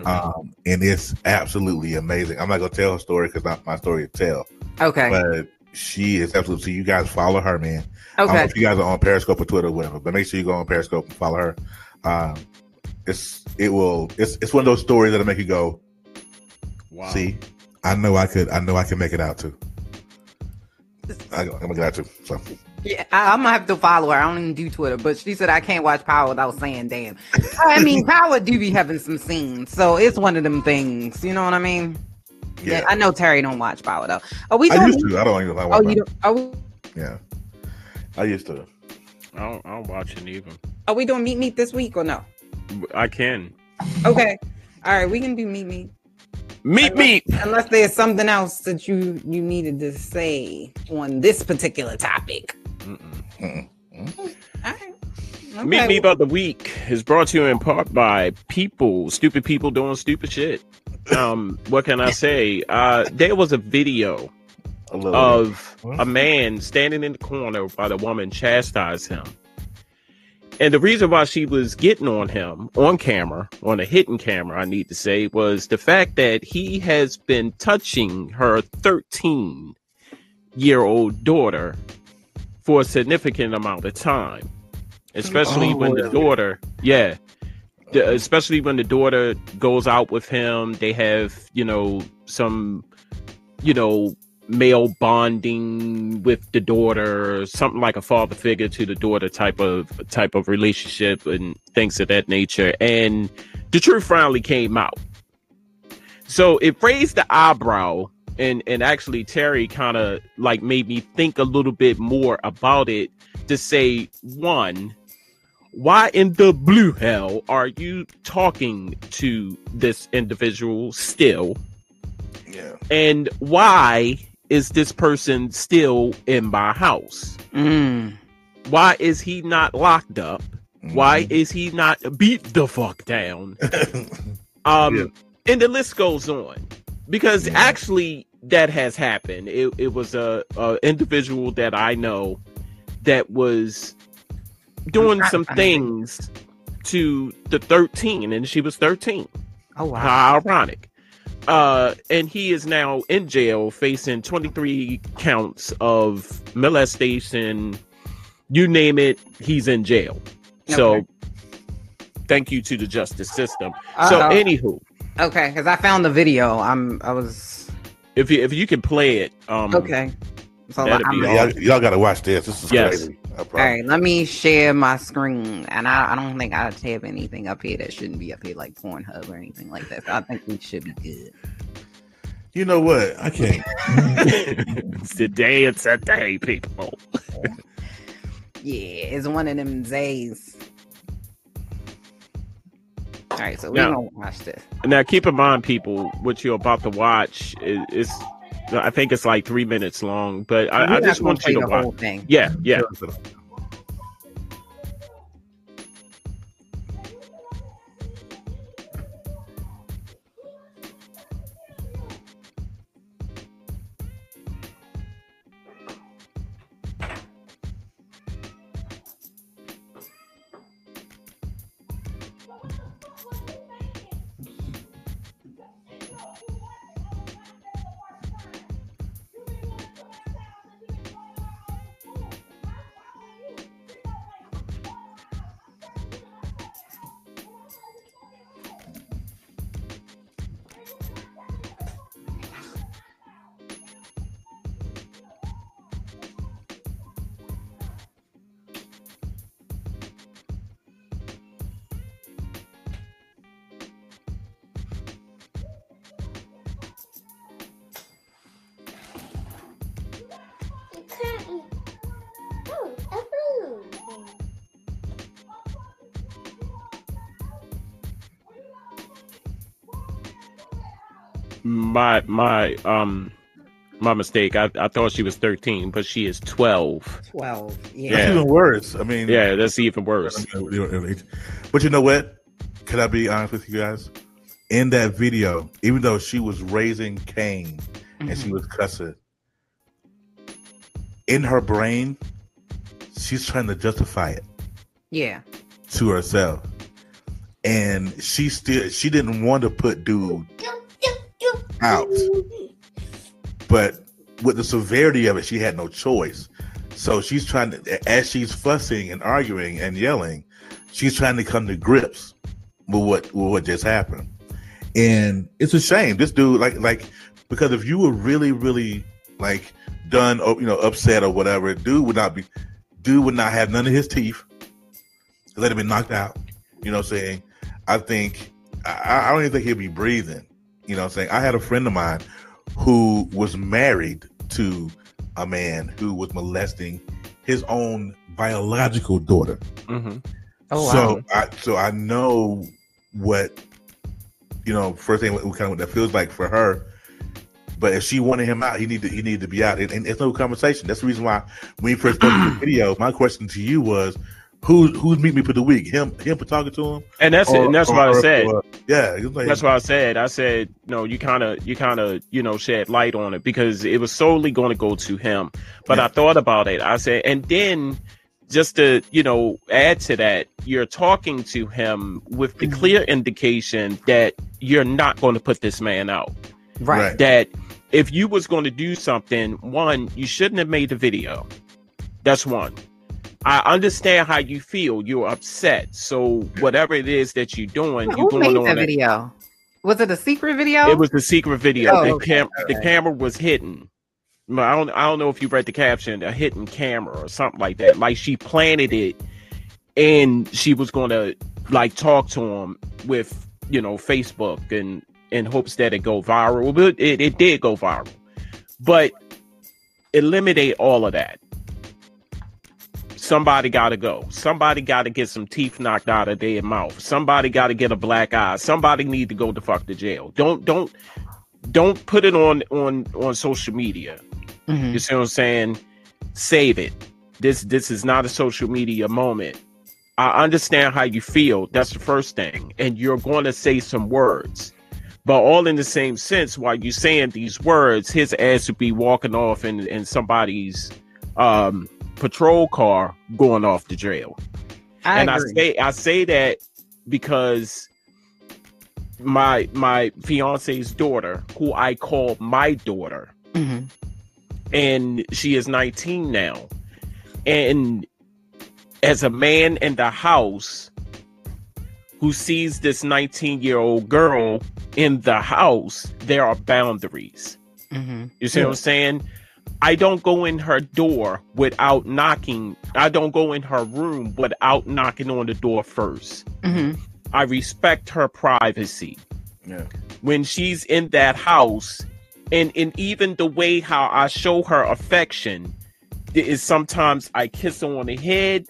Um, and it's absolutely amazing. I'm not gonna tell her story because not my story to tell, Okay, but she is absolutely. So you guys follow her, man. I don't know okay. if you guys are on Periscope or Twitter or whatever, but make sure you go on Periscope and follow her. Um, it's it will it's it's one of those stories that'll make you go, wow. see, I know I could. I know I can make it out too. I, I'm gonna get out too. So Yeah, I, I'm gonna have to follow her. I don't even do Twitter, but she said I can't watch Power without saying "damn." I mean, [laughs] Power do be having some scenes, so it's one of them things. You know what I mean? yeah, I know Terry don't watch Power though. Are we I doing? used to. I don't even know. oh, you don't? Are we, Yeah, I used to. I don't, I don't watch it even. are we doing Meet Meet this week or no? I can Okay, all right, we can do Meet Meet. meet me. Unless there's something else that you you needed to say on this particular topic. Mm-mm. All right. Meet Okay. Me of the Week is brought to you in part by people, stupid people doing stupid shit. Um, what can I say? Uh, there was a video A little. of a man standing in the corner while the woman chastised him. And the reason why she was getting on him on camera, on a hidden camera, I need to say, was the fact that he has been touching her 13 year old daughter for a significant amount of time. Especially Oh, when the daughter, yeah, the- especially when the daughter goes out with him, they have, you know, some, you know, male bonding with the daughter, something like a father figure to the daughter type of type of relationship and things of that nature. And the truth finally came out. So it raised the eyebrow and and actually Terry kind of like made me think a little bit more about it to say one why in the blue hell are you talking to this individual still yeah. and why is this person still in my house? Mm. Why is he not locked up? Why Mm-hmm. is he not beat the fuck down? [laughs] Um, Yeah. and the list goes on because Yeah. actually that has happened. It, it was a, a individual that I know that was doing some things to the 13 and she was 13 Oh wow. how ironic. Uh, and he is now in jail facing 23 counts of molestation. You name it, he's in jail. So, thank you to the justice system. So, Uh-oh. anywho, Okay, because I found the video. I'm I was if you if you can play it, um, okay. So That'd I'm, y'all, y'all got to watch this. This is Yes. crazy. I promise. right, let me share my screen. And I, I don't think I have anything up here that shouldn't be up here, like Pornhub or anything like that. So I think we should be good. You know what? I can't. it's today, it's a day, people. Yeah, it's one of them days. All right, so we're Now- gonna watch this. Now, keep in mind, people, what you're about to watch is, is I think it's like three minutes long, but I, I just want you to the watch. whole thing. Yeah, yeah. You my my um my mistake. I, I thought she was 13, but she is 12. Twelve. That's Yeah. even worse. I mean, Yeah, that's even worse. But you know what? Can I be honest with you guys? In that video, even though she was raising Cain and Mm-hmm. she was cussing, in her brain, she's trying to justify it Yeah. to herself. And she still she didn't want to put dude out. But with the severity of it, she had no choice. So she's trying to, as she's fussing and arguing and yelling, she's trying to come to grips with what with what just happened. And it's a shame. This dude, like like because if you were really, really like done, or, you know, upset or whatever, dude would not be, dude would not have none of his teeth. Let him been knocked out. You know what I'm saying? I think I, I don't even think he'd be breathing. You know what I'm saying? I had a friend of mine who was married to a man who was molesting his own biological daughter. hmm Oh wow. So I so I know what you know. First thing, what, kind of what that feels like for her. But if she wanted him out, he need to he needed to be out, and, and it's no conversation. That's the reason why when you first posted the [clears throat] video, my question to you was, "Who's who's meet me for the week? Him him for talking to him? And that's it. And that's or- what I said. or- yeah, like, That's what I said. I said, no, you kind of, you kind of, you know, shed light on it because it was solely going to go to him. But Yeah. I thought about it. I said, and then just to, you know, add to that, you're talking to him with the Mhm. clear indication that you're not going to put this man out. right. right. That if you was going to do something, one, you shouldn't have made the video. That's one. I understand how you feel. You're upset. So whatever it is that you're doing, you're going made on that it. video? Was it a secret video? It was a secret video. Oh, the okay, cam- the camera was hidden. But I don't I don't know if you read the caption, a hidden camera or something like that. Like she planted it and she was gonna like talk to him with, you know, Facebook and in hopes that it go viral. But it, it did go viral. But eliminate all of that. Somebody got to go. Somebody got to get some teeth knocked out of their mouth. Somebody got to get a black eye. Somebody need to go to fuck to jail. Don't don't don't put it on on on social media. Mhm. You see what I'm saying? Save it. This this is not a social media moment. I understand how you feel. That's the first thing. And you're going to say some words. But all in the same sense, while you're saying these words, his ass would be walking off in, in somebody's um, patrol car going off to jail I and agree. I say I say that because my my fiance's daughter, who I call my daughter, Mhm. and she is 19 now, and as a man in the house who sees this 19 year old girl in the house, there are boundaries. Mhm. You see what I'm saying? I don't go in her door without knocking. I don't go in her room without knocking on the door first. Mhm. I respect her privacy. Yeah. When she's in that house, and, and even the way how I show her affection is sometimes I kiss her on the head.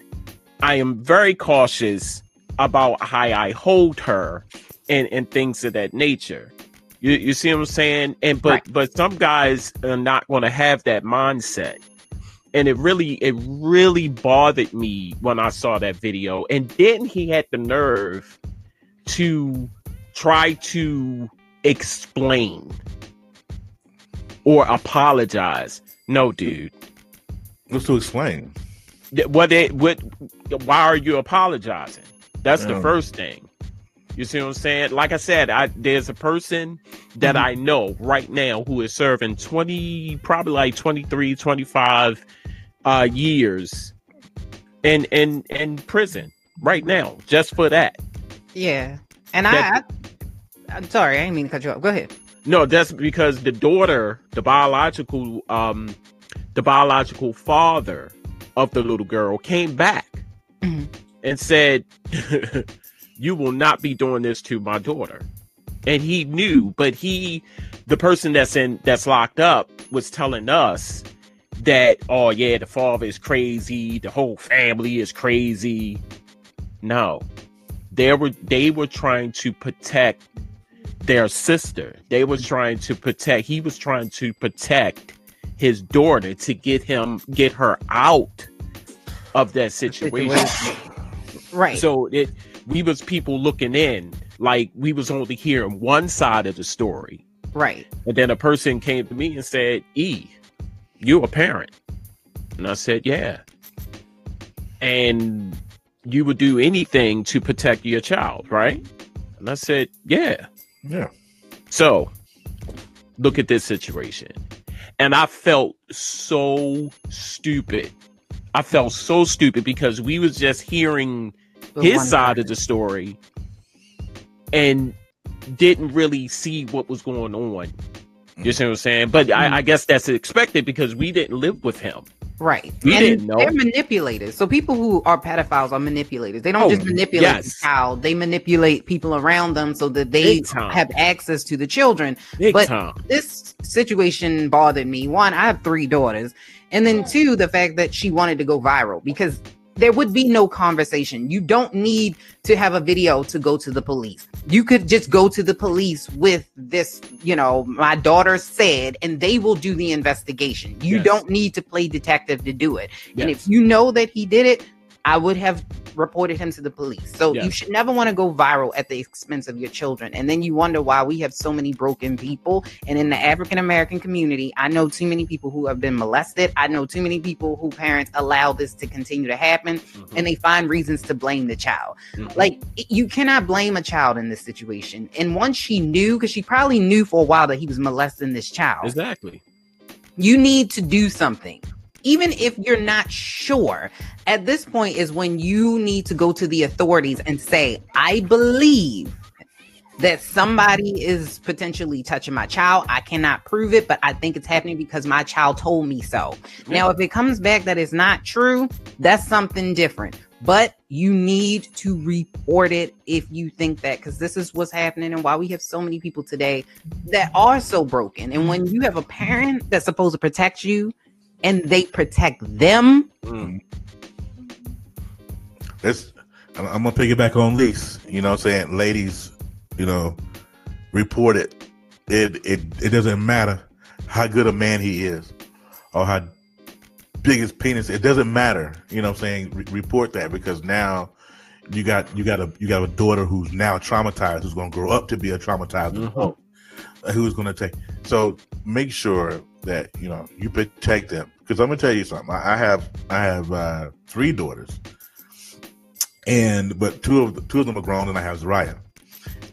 I am very cautious about how I hold her and, and things of that nature. You, you see what I'm saying? And but Right. but some guys are not going to have that mindset. And it really it really bothered me when I saw that video. And then he had the nerve to try to explain or apologize. No, dude. What's to explain? What it what why are you apologizing? That's the first thing. You see what I'm saying? Like I said, I there's a person that Mhm. I know right now who is serving 20 probably like 23, 25 uh years in in in prison right now just for that. Yeah. And That- I, I, I'm sorry, I didn't mean to cut you off. Go ahead. No, that's because the daughter, the biological, um, the biological father of the little girl came back Mhm. and said, [laughs] "You will not be doing this to my daughter." And he knew, but he, the person that's in that's locked up, was telling us that, "Oh yeah, the father is crazy, the whole family is crazy." No, they were they were trying to protect their sister. They were trying to protect. He was trying to protect his daughter to get him get her out of that situation. Right. So it we was people looking in like we was only hearing one side of the story. right. And then a person came to me and said, "E, you a parent?" And I said, "Yeah." And you would do anything to protect your child, right? And I said, "Yeah." Yeah. So, look at this situation. And I felt so stupid. I felt so stupid because we was just hearing The his side of the story and didn't really see what was going on You mm. see what I'm saying? But I, I mm-hmm. guess that's expected because we didn't live with him. Right. We and didn't know. they're manipulators. So people who are pedophiles are manipulators. They don't Oh, just manipulate yes. the child, they manipulate people around them so that they have access to the children. Big But- time. This situation bothered me. One, I have three daughters. And then two, the fact that she wanted to go viral because there would be no conversation. You don't need to have a video to go to the police. You could just go to the police with this, you know, my daughter said, and they will do the investigation. You Yes. don't need to play detective to do it. And if you know that he did it, I would have reported him to the police. So you should never want to go viral at the expense of your children. And then you wonder why we have so many broken people. And in the African American community, I know too many people who have been molested. I know too many people who parents allow this to continue to happen Mhm. and they find reasons to blame the child. Mhm. Like you cannot blame a child in this situation. And once she knew, because she probably knew for a while that he was molesting this child exactly. you need to do something even if you're not sure at this point is when you need to go to the authorities and say i believe that somebody is potentially touching my child. I cannot prove it but i think it's happening because my child told me so. Now if it comes back that it's not true that's something different. But you need to report it if you think that because this is what's happening and why we have so many people today that are so broken. And when you have a parent that's supposed to protect you and they protect them Mm. This I'm, I'm gonna piggyback on Leise. You know what I'm saying? Ladies, you know, report it. It it it doesn't matter how good a man he is or how big his penis. It doesn't matter. You know what I'm saying? Re- report that because now you got you got a you got a daughter who's now traumatized, who's gonna grow up to be a traumatized Mhm. adult, uh, who's gonna take so make sure that you know you protect them. Because I'm gonna tell you something. I, I have I have uh three daughters and but two of the, two of them are grown, and I have Zariah,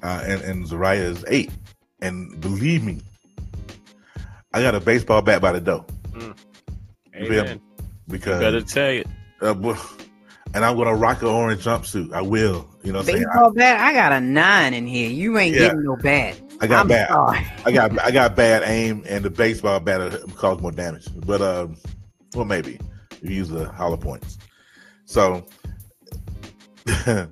uh, and and Zariah is eight. And believe me, I got a baseball bat by the door Amen. Yeah. You because, better tell it. uh, and I'm gonna rock an orange jumpsuit. I will. You know what I'm saying? I, baseball bat i got a nine in here you ain't Yeah. getting no bat I got I'm bad. sorry. I got I got bad aim, and the baseball bat will cause more damage. But um, well, maybe if you use the hollow points. So [laughs]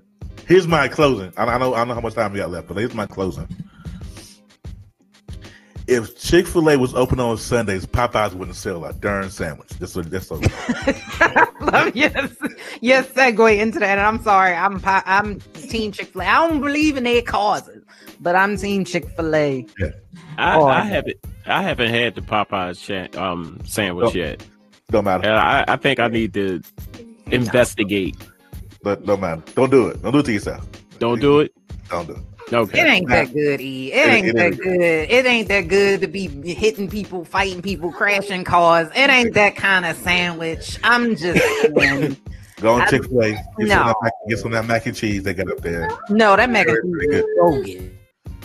here's my closing. I, I know I know how much time we got left, but here's my closing. If Chick Fil A was open on Sundays, Popeyes wouldn't sell a darn sandwich. That's a that's a Love [laughs] yes, yes, segue into that. And I'm sorry, I'm I'm Team Chick Fil A. I don't believe in their causes, but I'm seeing Chick Fil A. I, Oh, I yeah. haven't. I haven't had the Popeyes cha- um sandwich Oh. yet. don't matter. And I, I think I need to investigate. But don't matter. Don't do it. Don't do it to yourself. Don't do it. Don't do it. Okay. It ain't that good, E. It It- ain't it that ain't. good. It ain't that good to be hitting people, fighting people, crashing cars. It ain't that kind of sandwich. I'm just saying. [laughs] Go on Chick Fil A. Get, some No. of that mac- get some of that mac and cheese they got up there. no, that mac and cheese is bogus.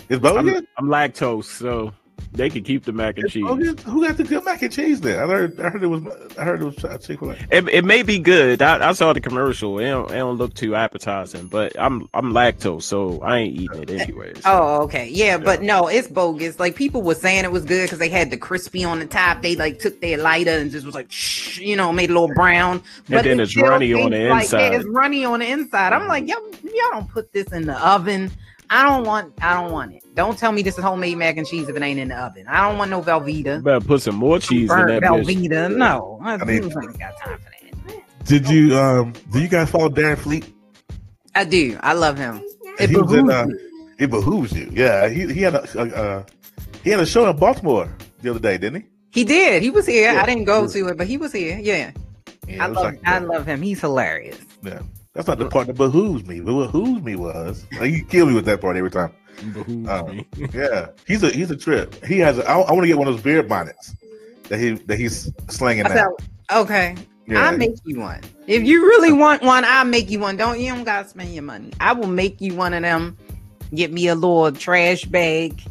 It's bogus. I'm, I'm lactose, so they can keep the mac and It's cheese. bogus? Who got the good mac and cheese there? I heard. I heard it was. I heard it was Chick Fil A. It, it may be good. I, I saw the commercial. It don't, it don't look too appetizing, but I'm I'm lactose, so I ain't eating it anyways. Oh, okay. Yeah, but no, it's bogus. Like people were saying it was good because they had the crispy on the top. They like took their lighter and just was like, shh, you know, made a little brown. But then it's runny on the tastes like- inside. Yeah, it's runny on the inside. I'm mm-hmm. like, y'all, y'all don't put this in the oven. I don't want. I don't want it. Don't tell me this is homemade mac and cheese if it ain't in the oven. I don't want no You Velveeta. better put some more cheese in Burnt that bitch. Velveeta. No, I, need- ain't got time for that. Did you? Um. Do you guys follow Darren Fleet? I do. I love him. It He was in, behooves uh. It behooves you. Yeah. He he had a, a uh, he had a show in Baltimore the other day, didn't he? He did. He was here. Yeah. I didn't go to it, but he was here. Yeah, Yeah. I love. like- I love him. He's hilarious. Yeah. That's not the part that behooves me. But what behooves me was like, you kill me with that part every time. Behooves Uh. [laughs] Yeah. He's a he's a trip. He has. A, I, I want to get one of those beard bonnets that he that he's slinging I now. okay, Yeah. I'll make you one. If you really want one, I'll make you one. Don't you don't gotta spend your money. I will make you one of them. Get me a little trash bag,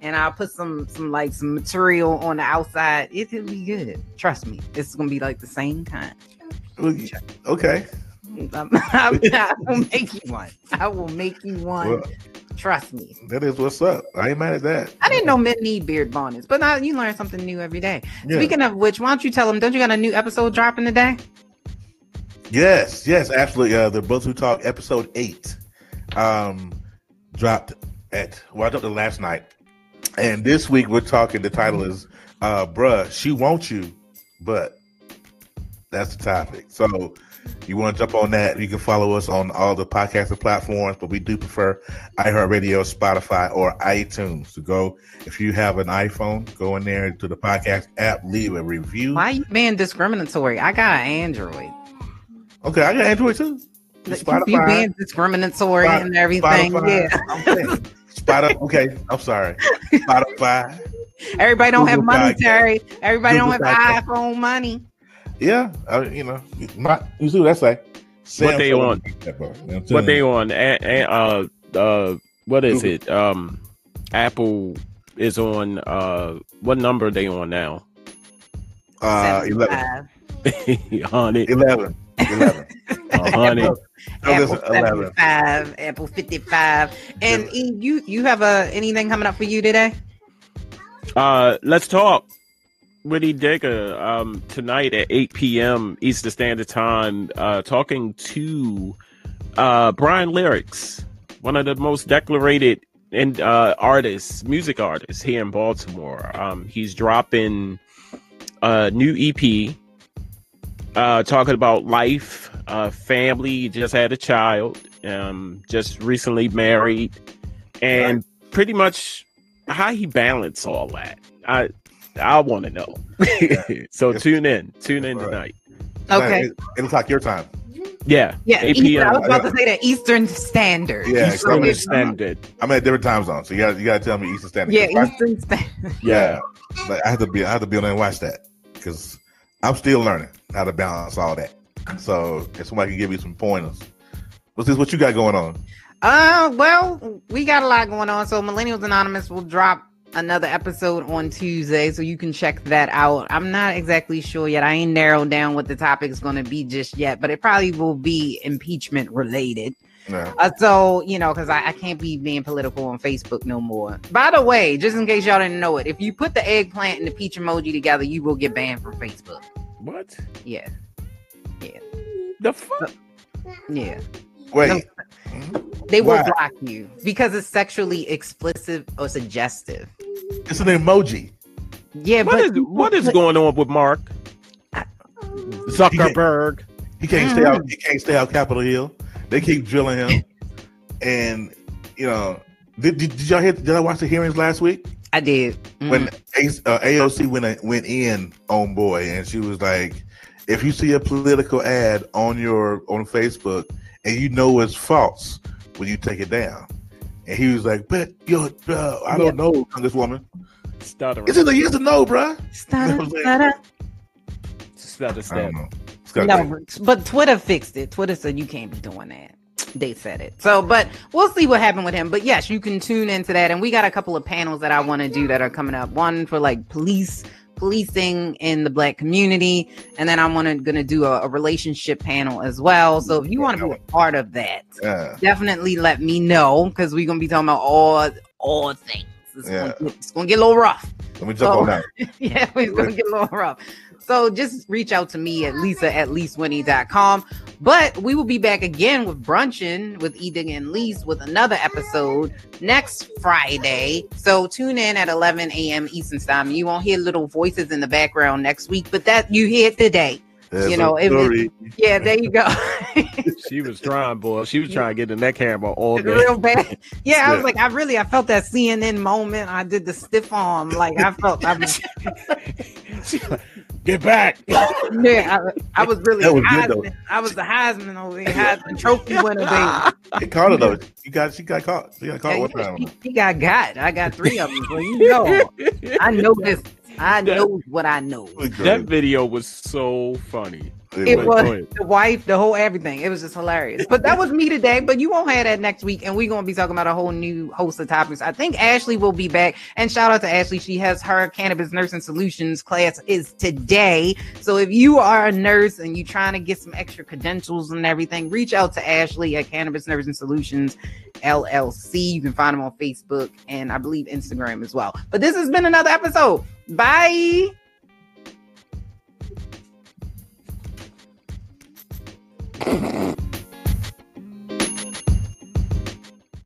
and I'll put some some like some material on the outside. It'll be good. Trust me, it's gonna be like the same kind. okay. I'm, [laughs] I'm, I will make you one. I will make you one. Well, Trust me. That is what's up. I ain't mad at that. I didn't know men need beard bonnets, but now you learn something new every day. Yeah. Speaking of which, why don't you tell them? Don't you got a new episode dropping today? Yes, yes, absolutely. Uh, the Brothers Who Talk episode eight um, dropped at well, I dropped it last night, and this week we're talking. The title is uh, "Bruh, She Wants You," but that's the topic. So you want to jump on that? You can follow us on all the podcasting platforms, but we do prefer iHeartRadio, Spotify, or iTunes. To go if you have an iPhone, go in there to the podcast app, leave a review. Why you being discriminatory? I got Android. Okay, I got Android too. You being discriminatory Spot- and everything. Spotify. Yeah. I'm. Spotify. Okay, I'm sorry. Spotify. Everybody don't have money, Podcast. Terry. Everybody don't have Podcast. iPhone money. Yeah, I, you know, not you see what I say. What they Samsung on? beat. You what I'm What telling they on? A, a, uh, uh, what is Google. it? Um, Apple is on. Uh, what number are they on now? Uh, 11. five. Hundred. [laughs] 11. 11. A hundred. No, Apple listen, 11. 75, Apple 55. And E, you you have a anything coming up for you today? Uh, let's talk. Woody Digger um, tonight at 8 p.m. Eastern Standard Time, uh, talking to uh, Brian Lyrics, one of the most decorated and uh, artists, music artists here in Baltimore. Um, he's dropping a new EP, uh, talking about life, uh, family. Just had a child, um, just recently married, and pretty much how he balance all that. I I want to know. [laughs] so Yes. tune in, tune in All tonight. Okay. It, it looks like your time. Yeah, Yeah, 8 Eastern- I was about to say that Eastern Standard. Yeah, Eastern coming- Standard. I'm at a different time zone, so you got you got to tell me Eastern Standard. Yeah, If I- Eastern Standard. yeah. Like, I have to be I have to be on there and watch that because I'm still learning how to balance all that. So if somebody can give me some pointers, what's this? What you got going on? Uh, well, we got a lot going on. So Millennials Anonymous will drop another episode on Tuesday, so you can check that out. I'm not exactly sure yet. I ain't narrowed down what the topic is going to be just yet, but it probably will be impeachment related. No. Uh, so you know, because I, I can't be being political on Facebook no more. By the way, just in case y'all didn't know it, if you put the eggplant and the peach emoji together, you will get banned from Facebook. What Yeah, Yeah. the fuck? yeah. Wait. They will Why? block you because it's sexually explicit or suggestive. It's an emoji. Yeah, What but is what is going on with Mark Zuckerberg? He can't stay out. He can't stay out Capitol Hill. They keep drilling him, [laughs] and you know, did, did, did y'all hear? Did I watch the hearings last week I did. Mhm. when A- uh, AOC went went in on boy, and she was like, "If you see a political ad on your on Facebook and you know it's false, when you take it down?" And he was like, "But yo, uh, I don't know, Congresswoman. Stuttering. Is it a yes or no, bruh?" [laughs] Stutter, was like- stutter. Stutter, I stutter. know. It's got No, but, but Twitter fixed it. Twitter said you can't be doing that. They said it. So, but we'll see what happened with him. But yes, you can tune into that. And we got a couple of panels that I want to do that are coming up. One for like police policing in the black community, and then I'm gonna gonna do a, a relationship panel as well. So if you want to be a part of that, Yeah. definitely let me know because we're gonna be talking about all all things. It's, Yeah. gonna, get- it's gonna get a little rough. Let me jump Oh. on that. [laughs] yeah, it's gonna get a little rough. So just reach out to me at lisa at leastwinnie.com. But we will be back again with brunching with Edigga and Leise with another episode next Friday. So tune in at 11 a.m. Eastern time. You won't hear little voices in the background next week, but that you hear today. There's You know, it was- Yeah, there you go. [laughs] She was trying, boy. She was trying to get in that camera all It's day. real bad. Yeah, I was like, I really, I felt that CNN moment. I did the stiff arm, like I felt, I [laughs] was, Get back. yeah, I, I was really, That was good, though. Heisman. I was the Heisman over there, Heisman Trophy winner, baby. He caught her though. You got she got caught. She got caught Hey, one time. he, he got got. I got three of them. So you know, I know this. I know what I know. That video was so funny. It Wait, was go the wife, the whole everything. It was just hilarious. But that was me today. But you won't have that next week, and we're gonna be talking about a whole new host of topics. I think Ashley will be back. And shout out to Ashley. She has her cannabis nursing solutions class is today. So if you are a nurse and you're trying to get some extra credentials and everything, reach out to Ashley at Cannabis Nursing Solutions LLC. You can find them on Facebook and I believe Instagram as well. But this has been another episode. Bye. [laughs]